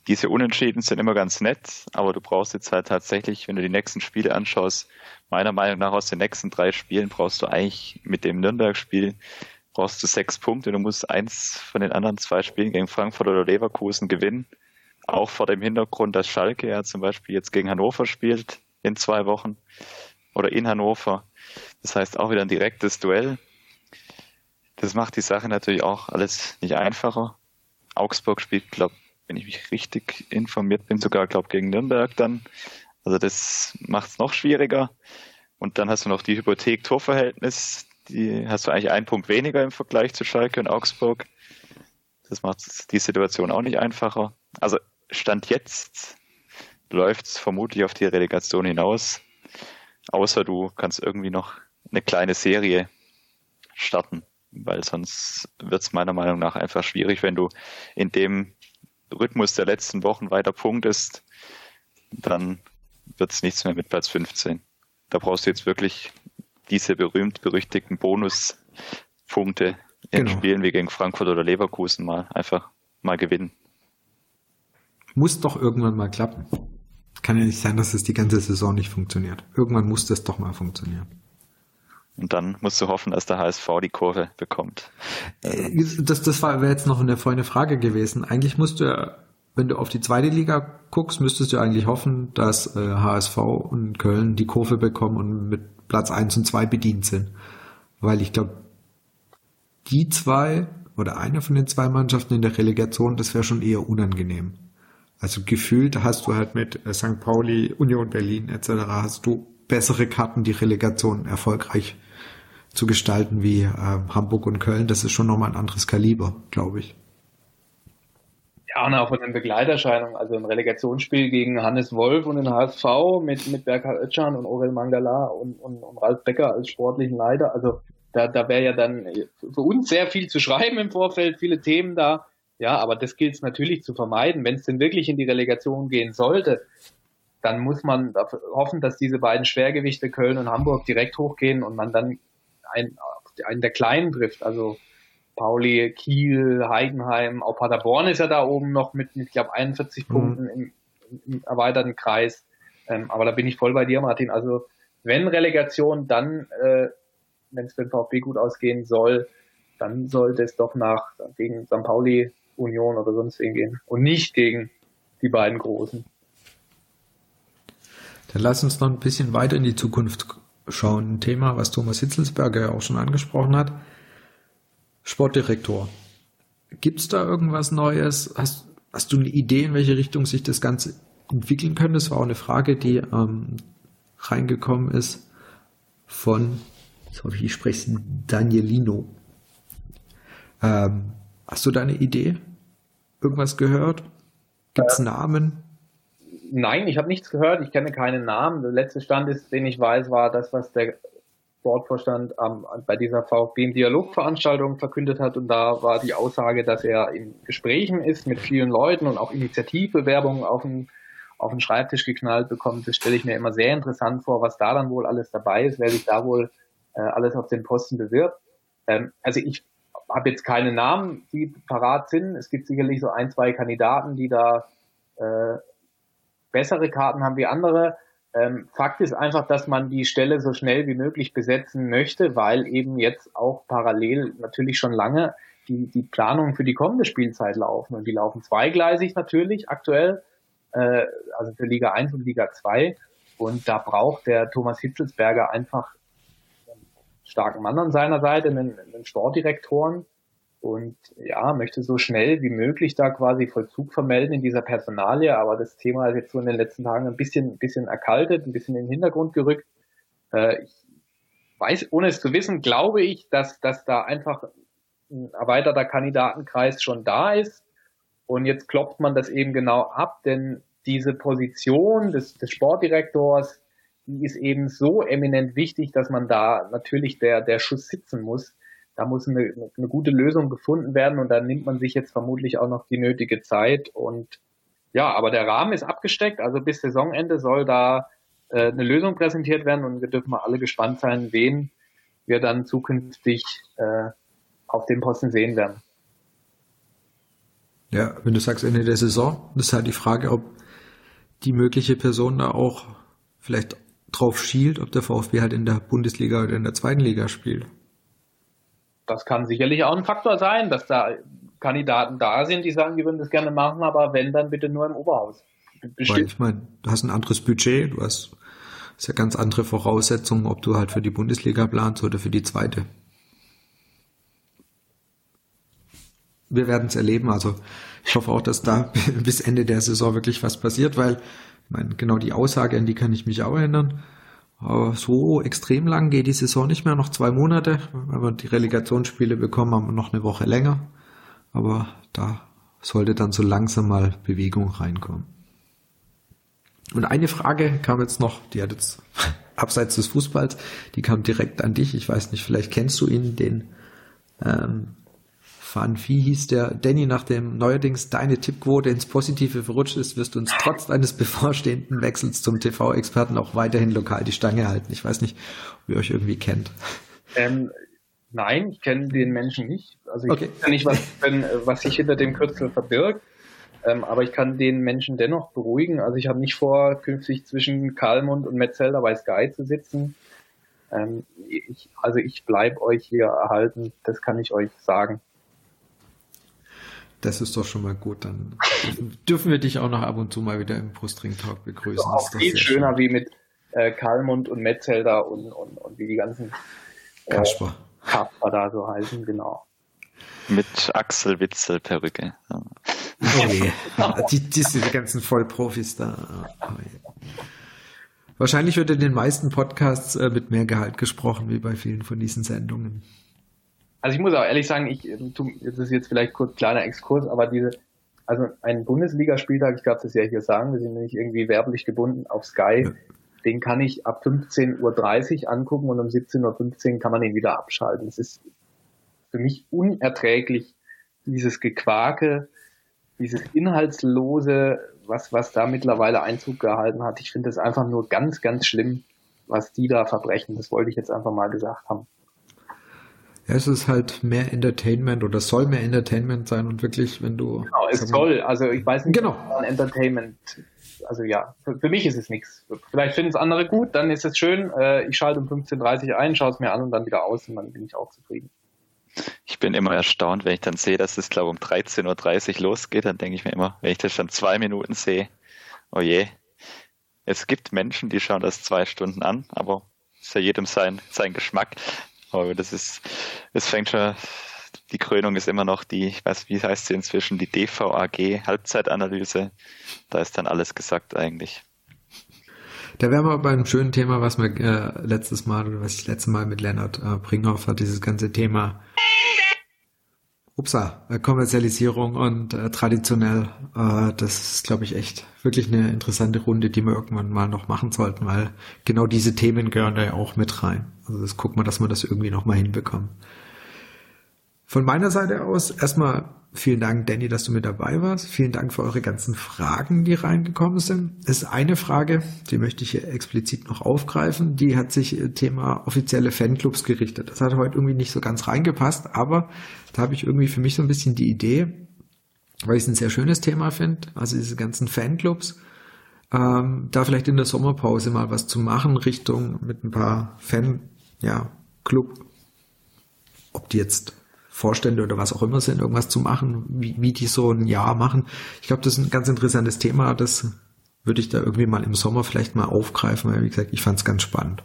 B: diese Unentschieden sind immer ganz nett, aber du brauchst jetzt halt tatsächlich, wenn du die nächsten Spiele anschaust, meiner Meinung nach aus den nächsten drei Spielen brauchst du eigentlich mit dem Nürnberg-Spiel brauchst du sechs Punkte. Du musst eins von den anderen zwei Spielen gegen Frankfurt oder Leverkusen gewinnen. Auch vor dem Hintergrund, dass Schalke ja zum Beispiel jetzt gegen Hannover spielt in zwei Wochen oder in Hannover. Das heißt auch wieder ein direktes Duell. Das macht die Sache natürlich auch alles nicht einfacher. Augsburg spielt, glaube wenn ich mich richtig informiert bin, sogar, glaube gegen Nürnberg dann. Also das macht es noch schwieriger. Und dann hast du noch die Hypothek-Torverhältnis. Die hast du eigentlich einen Punkt weniger im Vergleich zu Schalke und Augsburg. Das macht die Situation auch nicht einfacher. Also Stand jetzt läuft es vermutlich auf die Relegation hinaus. Außer du kannst irgendwie noch eine kleine Serie starten, weil sonst wird es meiner Meinung nach einfach schwierig, wenn du in dem Rhythmus der letzten Wochen weiter punktest, dann wird es nichts mehr mit Platz 15. Da brauchst du jetzt wirklich diese berühmt-berüchtigten Bonuspunkte in genau. Spielen wie gegen Frankfurt oder Leverkusen mal einfach mal gewinnen.
A: Muss doch irgendwann mal klappen. Kann ja nicht sein, dass es die ganze Saison nicht funktioniert. Irgendwann muss das doch mal funktionieren.
B: Und dann musst du hoffen, dass der HSV die Kurve bekommt.
A: Äh, das, das wäre jetzt noch eine vorhin Frage gewesen. Eigentlich musst du wenn du auf die zweite Liga guckst, müsstest du eigentlich hoffen, dass äh, HSV und Köln die Kurve bekommen und mit Platz eins und zwei bedient sind. Weil ich glaube, die zwei oder eine von den zwei Mannschaften in der Relegation, das wäre schon eher unangenehm. Also gefühlt hast du halt mit äh, St. Pauli, Union Berlin etc. hast du bessere Karten, die Relegation erfolgreich zu gestalten wie äh, Hamburg und Köln, das ist schon nochmal ein anderes Kaliber, glaube ich.
C: Ja, und auch von den Begleiterscheinungen, also ein Relegationsspiel gegen Hannes Wolf und den HSV mit, mit Berkhard Oetschan und Orel Mangala und, und, und Ralf Becker als sportlichen Leiter. Also da, da wäre ja dann für uns sehr viel zu schreiben im Vorfeld, viele Themen da. Ja, aber das gilt es natürlich zu vermeiden. Wenn es denn wirklich in die Relegation gehen sollte, dann muss man hoffen, dass diese beiden Schwergewichte Köln und Hamburg direkt hochgehen und man dann einen, einen der Kleinen trifft. Also Pauli, Kiel, Heidenheim, auch Paderborn ist ja da oben noch mit, mit ich glaube, 41 mhm. Punkten im, im, erweiterten Kreis. Ähm, aber da bin ich voll bei dir, Martin. Also wenn Relegation, dann, äh, wenn es für den VfB gut ausgehen soll, dann sollte es doch nach gegen St. Pauli, Union oder sonst wen gehen und nicht gegen die beiden Großen.
A: Dann lass uns noch ein bisschen weiter in die Zukunft schauen. Ein Thema, was Thomas Hitzelsberger ja auch schon angesprochen hat. Sportdirektor. Gibt's da irgendwas Neues? Hast, hast du eine Idee, in welche Richtung sich das Ganze entwickeln könnte? Das war auch eine Frage, die ähm, reingekommen ist von, jetzt hoffe ich, ich spreche es Danielino. Ähm, hast du da eine Idee? Irgendwas gehört? Gibt's äh, Namen?
C: Nein, ich habe nichts gehört. Ich kenne keinen Namen. Der letzte Stand ist, den ich weiß, war das, was der Sportvorstand ähm, bei dieser VfB-Dialogveranstaltung verkündet hat. Und da war die Aussage, dass er in Gesprächen ist mit vielen Leuten und auch Initiativbewerbungen auf den, auf den Schreibtisch geknallt bekommt. Das stelle ich mir immer sehr interessant vor, was da dann wohl alles dabei ist, wer sich da wohl äh, alles auf den Posten bewirbt. Ähm, also ich habe jetzt keine Namen, die parat sind. Es gibt sicherlich so ein, zwei Kandidaten, die da äh, bessere Karten haben wie andere. Ähm, Fakt ist einfach, dass man die Stelle so schnell wie möglich besetzen möchte, weil eben jetzt auch parallel natürlich schon lange die, die Planungen für die kommende Spielzeit laufen. Und die laufen zweigleisig natürlich aktuell, äh, also für Liga 1 und Liga 2. Und da braucht der Thomas Hitzelsberger einfach einen starken Mann an seiner Seite, einen, einen Sportdirektoren, und ja, möchte so schnell wie möglich da quasi Vollzug vermelden in dieser Personalie, aber das Thema ist jetzt so in den letzten Tagen ein bisschen, ein bisschen erkaltet, ein bisschen in den Hintergrund gerückt. Äh, ich weiß, ohne es zu wissen, glaube ich, dass, dass da einfach ein erweiterter Kandidatenkreis schon da ist. Und jetzt klopft man das eben genau ab, denn diese Position des, des Sportdirektors, die ist eben so eminent wichtig, dass man da natürlich der, der Schuss sitzen muss da muss eine, eine gute Lösung gefunden werden und da nimmt man sich jetzt vermutlich auch noch die nötige Zeit und ja, aber der Rahmen ist abgesteckt, also bis Saisonende soll da äh, eine Lösung präsentiert werden und wir dürfen mal alle gespannt sein, wen wir dann zukünftig äh, auf dem Posten sehen werden.
A: Ja, wenn du sagst Ende der Saison, das ist halt die Frage, ob die mögliche Person da auch vielleicht drauf schielt, ob der VfB halt in der Bundesliga oder in der zweiten Liga spielt.
C: Das kann sicherlich auch ein Faktor sein, dass da Kandidaten da sind, die sagen, die würden das gerne machen, aber wenn, dann bitte nur im Oberhaus.
A: Weil ich meine, du hast ein anderes Budget, du hast, hast ja ganz andere Voraussetzungen, ob du halt für die Bundesliga planst oder für die zweite. Wir werden es erleben, also ich hoffe auch, dass da bis Ende der Saison wirklich was passiert, weil ich meine, genau die Aussage, an die kann ich mich auch erinnern. Aber so extrem lang geht die Saison nicht mehr, noch zwei Monate. Wenn wir die Relegationsspiele bekommen, haben wir noch eine Woche länger. Aber da sollte dann so langsam mal Bewegung reinkommen. Und eine Frage kam jetzt noch, die hat jetzt abseits des Fußballs, die kam direkt an dich. Ich weiß nicht, vielleicht kennst du ihn, den ähm, Fanfi hieß der Danny, nachdem neuerdings deine Tippquote ins Positive verrutscht ist, wirst du uns trotz eines bevorstehenden Wechsels zum TV-Experten auch weiterhin lokal die Stange halten. Ich weiß nicht, ob ihr euch irgendwie kennt.
C: Ähm, nein, ich kenne den Menschen nicht. Also ich okay. weiß nicht, was, was sich hinter dem Kürzel verbirgt. Ähm, aber ich kann den Menschen dennoch beruhigen. Also ich habe nicht vor, künftig zwischen Kalmund und Metzelder bei Sky zu sitzen. Ähm, ich, also ich bleibe euch hier erhalten, das kann ich euch sagen.
A: Das ist doch schon mal gut. Dann dürfen wir dich auch noch ab und zu mal wieder im Brustring Talk begrüßen.
C: Ja, auch viel schöner schön. wie mit äh, Kalmund und Metzelder und, und, und wie die ganzen
A: äh, Kasper.
C: Kasper da so heißen, genau.
B: Mit Axel Witzel Perücke.
A: Okay. die, diese ganzen Vollprofis da. Wahrscheinlich wird in den meisten Podcasts äh, mit mehr Gehalt gesprochen, wie bei vielen von diesen Sendungen.
C: Also ich muss auch ehrlich sagen, ich, das ist jetzt vielleicht kurz kleiner Exkurs, aber diese, also ein Bundesligaspieltag, ich darf das ja hier sagen, wir sind nicht irgendwie werblich gebunden auf Sky, den kann ich ab 15.30 Uhr angucken und um 17.15 Uhr kann man ihn wieder abschalten. Es ist für mich unerträglich, dieses Gequake, dieses Inhaltslose, was, was da mittlerweile Einzug gehalten hat. Ich finde es einfach nur ganz, ganz schlimm, was die da verbrechen. Das wollte ich jetzt einfach mal gesagt haben.
A: Es ist halt mehr Entertainment oder soll mehr Entertainment sein und wirklich, wenn du.
C: Genau, es soll. Also ich weiß nicht, genau. Entertainment. Also ja, für, für mich ist es nichts. Vielleicht finden es andere gut, dann ist es schön. Äh, ich schalte um 15.30 Uhr ein, schaue es mir an und dann wieder aus und dann bin ich auch zufrieden.
B: Ich bin immer erstaunt, wenn ich dann sehe, dass es, glaube ich, um 13.30 Uhr losgeht, dann denke ich mir immer, wenn ich das schon zwei Minuten sehe, oh je. Es gibt Menschen, die schauen das zwei Stunden an, aber ist ja jedem sein, sein Geschmack. Aber das ist, es fängt schon, die Krönung ist immer noch die, ich weiß, wie heißt sie inzwischen, die DVAG, Halbzeitanalyse. Da ist dann alles gesagt eigentlich.
A: Da wären wir bei einem schönen Thema, was wir äh, letztes Mal oder was ich letztes Mal mit Lennart äh, Bringhoff hat, dieses ganze Thema Upsa, äh, Kommerzialisierung und äh, traditionell. Äh, das ist, glaube ich, echt wirklich eine interessante Runde, die wir irgendwann mal noch machen sollten, weil genau diese Themen gehören da ja auch mit rein. Also das gucken wir, dass wir das irgendwie noch mal hinbekommen. Von meiner Seite aus erstmal vielen Dank, Danny, dass du mit dabei warst. Vielen Dank für eure ganzen Fragen, die reingekommen sind. Es ist eine Frage, die möchte ich hier explizit noch aufgreifen. Die hat sich äh, Thema offizielle Fanclubs gerichtet. Das hat heute irgendwie nicht so ganz reingepasst, aber da habe ich irgendwie für mich so ein bisschen die Idee, weil ich es ein sehr schönes Thema finde, also diese ganzen Fanclubs, ähm, da vielleicht in der Sommerpause mal was zu machen, Richtung mit ein paar Fan, ja, Club, ob die jetzt Vorstände oder was auch immer sind, irgendwas zu machen, wie, wie die so ein Jahr machen. Ich glaube, das ist ein ganz interessantes Thema. Das würde ich da irgendwie mal im Sommer vielleicht mal aufgreifen, weil wie gesagt, ich fand es ganz spannend.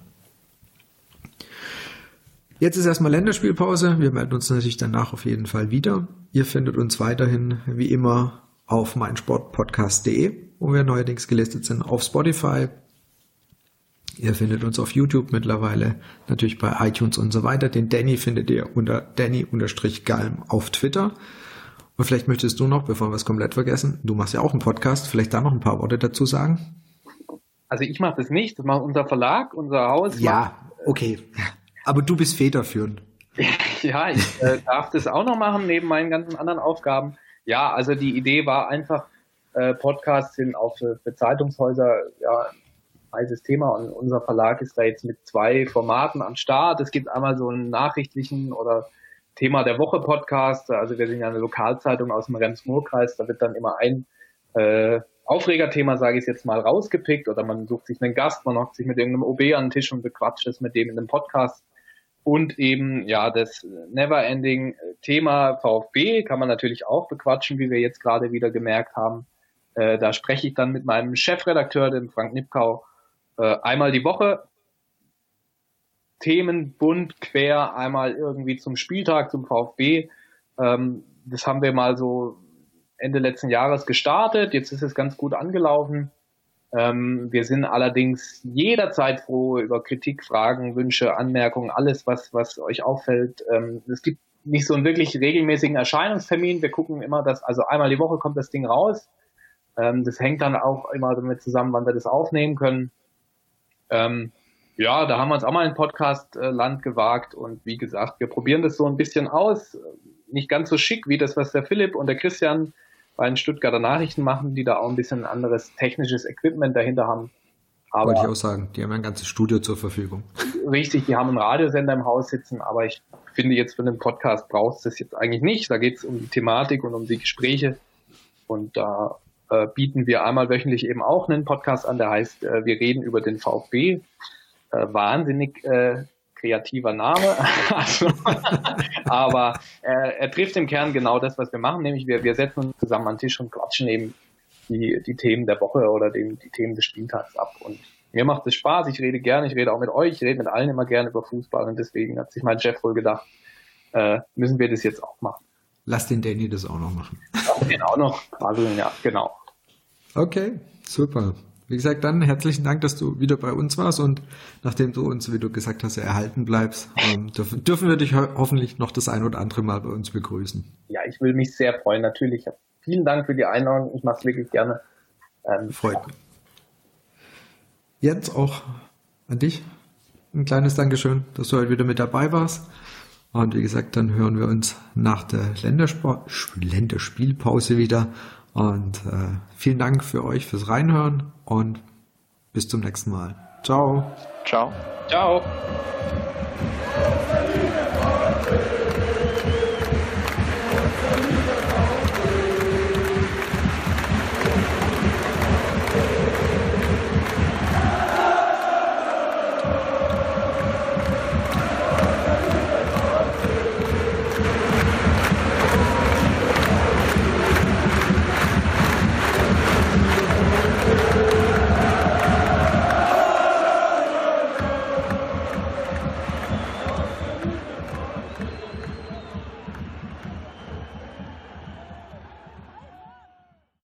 A: Jetzt ist erstmal Länderspielpause. Wir melden uns natürlich danach auf jeden Fall wieder. Ihr findet uns weiterhin wie immer auf meinsportpodcast.de, wo wir neuerdings gelistet sind, auf Spotify, Ihr findet uns auf YouTube mittlerweile, natürlich bei iTunes und so weiter. Den Danny findet ihr unter Danny-Galm auf Twitter. Und vielleicht möchtest du noch, bevor wir es komplett vergessen, du machst ja auch einen Podcast, vielleicht da noch ein paar Worte dazu sagen?
C: Also ich mache das nicht, das macht unser Verlag, unser Haus.
A: Ja, macht, okay. Aber du bist federführend.
C: ja, ich äh, darf das auch noch machen, neben meinen ganzen anderen Aufgaben. Ja, also die Idee war einfach, äh, Podcasts sind auch für, für Zeitungshäuser ja, heißes Thema und unser Verlag ist da jetzt mit zwei Formaten am Start. Es gibt einmal so einen nachrichtlichen oder Thema der Woche Podcast. Also wir sind ja eine Lokalzeitung aus dem Rems-Murr-Kreis. Da wird dann immer ein äh, Aufregerthema, sage ich jetzt mal, rausgepickt oder man sucht sich einen Gast, man hockt sich mit irgendeinem OB an den Tisch und bequatscht es mit dem in einem Podcast. Und eben, ja, das Neverending Thema VfB kann man natürlich auch bequatschen, wie wir jetzt gerade wieder gemerkt haben. Äh, da spreche ich dann mit meinem Chefredakteur, dem Frank Nipkau, äh, einmal die Woche. Themen bunt, quer, einmal irgendwie zum Spieltag, zum VfB. Ähm, das haben wir mal so Ende letzten Jahres gestartet. Jetzt ist es ganz gut angelaufen. Ähm, wir sind allerdings jederzeit froh über Kritik, Fragen, Wünsche, Anmerkungen, alles, was, was euch auffällt. Ähm, es gibt nicht so einen wirklich regelmäßigen Erscheinungstermin. Wir gucken immer, dass, also einmal die Woche kommt das Ding raus. Ähm, das hängt dann auch immer damit zusammen, wann wir das aufnehmen können. Ähm, ja, da haben wir uns auch mal in Podcast-Land gewagt und wie gesagt, wir probieren das so ein bisschen aus. Nicht ganz so schick wie das, was der Philipp und der Christian bei den Stuttgarter Nachrichten machen, die da auch ein bisschen anderes technisches Equipment dahinter haben.
A: Aber Wollte ich auch sagen, die haben ein ganzes Studio zur Verfügung.
C: Richtig, die haben einen Radiosender im Haus sitzen, aber ich finde jetzt für einen Podcast brauchst du das jetzt eigentlich nicht. Da geht es um die Thematik und um die Gespräche. Und da äh, bieten wir einmal wöchentlich eben auch einen Podcast an, der heißt äh, Wir reden über den VfB. Äh, wahnsinnig äh, kreativer Name. also, aber äh, er trifft im Kern genau das, was wir machen, nämlich wir, wir setzen uns zusammen an den Tisch und quatschen eben die, die Themen der Woche oder den, die Themen des Spieltags ab. Und mir macht es Spaß, ich rede gerne, ich rede auch mit euch, ich rede mit allen immer gerne über Fußball und deswegen hat sich mein Chef wohl gedacht, äh, müssen wir das jetzt auch machen.
A: Lass den Danny das auch noch machen.
C: Lass den auch noch quasseln, ja, genau.
A: Okay, super. Wie gesagt, dann herzlichen Dank, dass du wieder bei uns warst und nachdem du uns, wie du gesagt hast, erhalten bleibst, ähm, dürfen, dürfen wir dich ho hoffentlich noch das ein oder andere Mal bei uns begrüßen.
C: Ja, ich will mich sehr freuen, natürlich. Vielen Dank für die Einladung. Ich mache es wirklich gerne.
A: Ähm, Freut mich. Jetzt auch an dich ein kleines Dankeschön, dass du heute wieder mit dabei warst. Und wie gesagt, dann hören wir uns nach der Ländersport Länderspielpause wieder. Und äh, vielen Dank für euch fürs Reinhören und bis zum nächsten Mal. Ciao.
B: Ciao.
C: Ciao.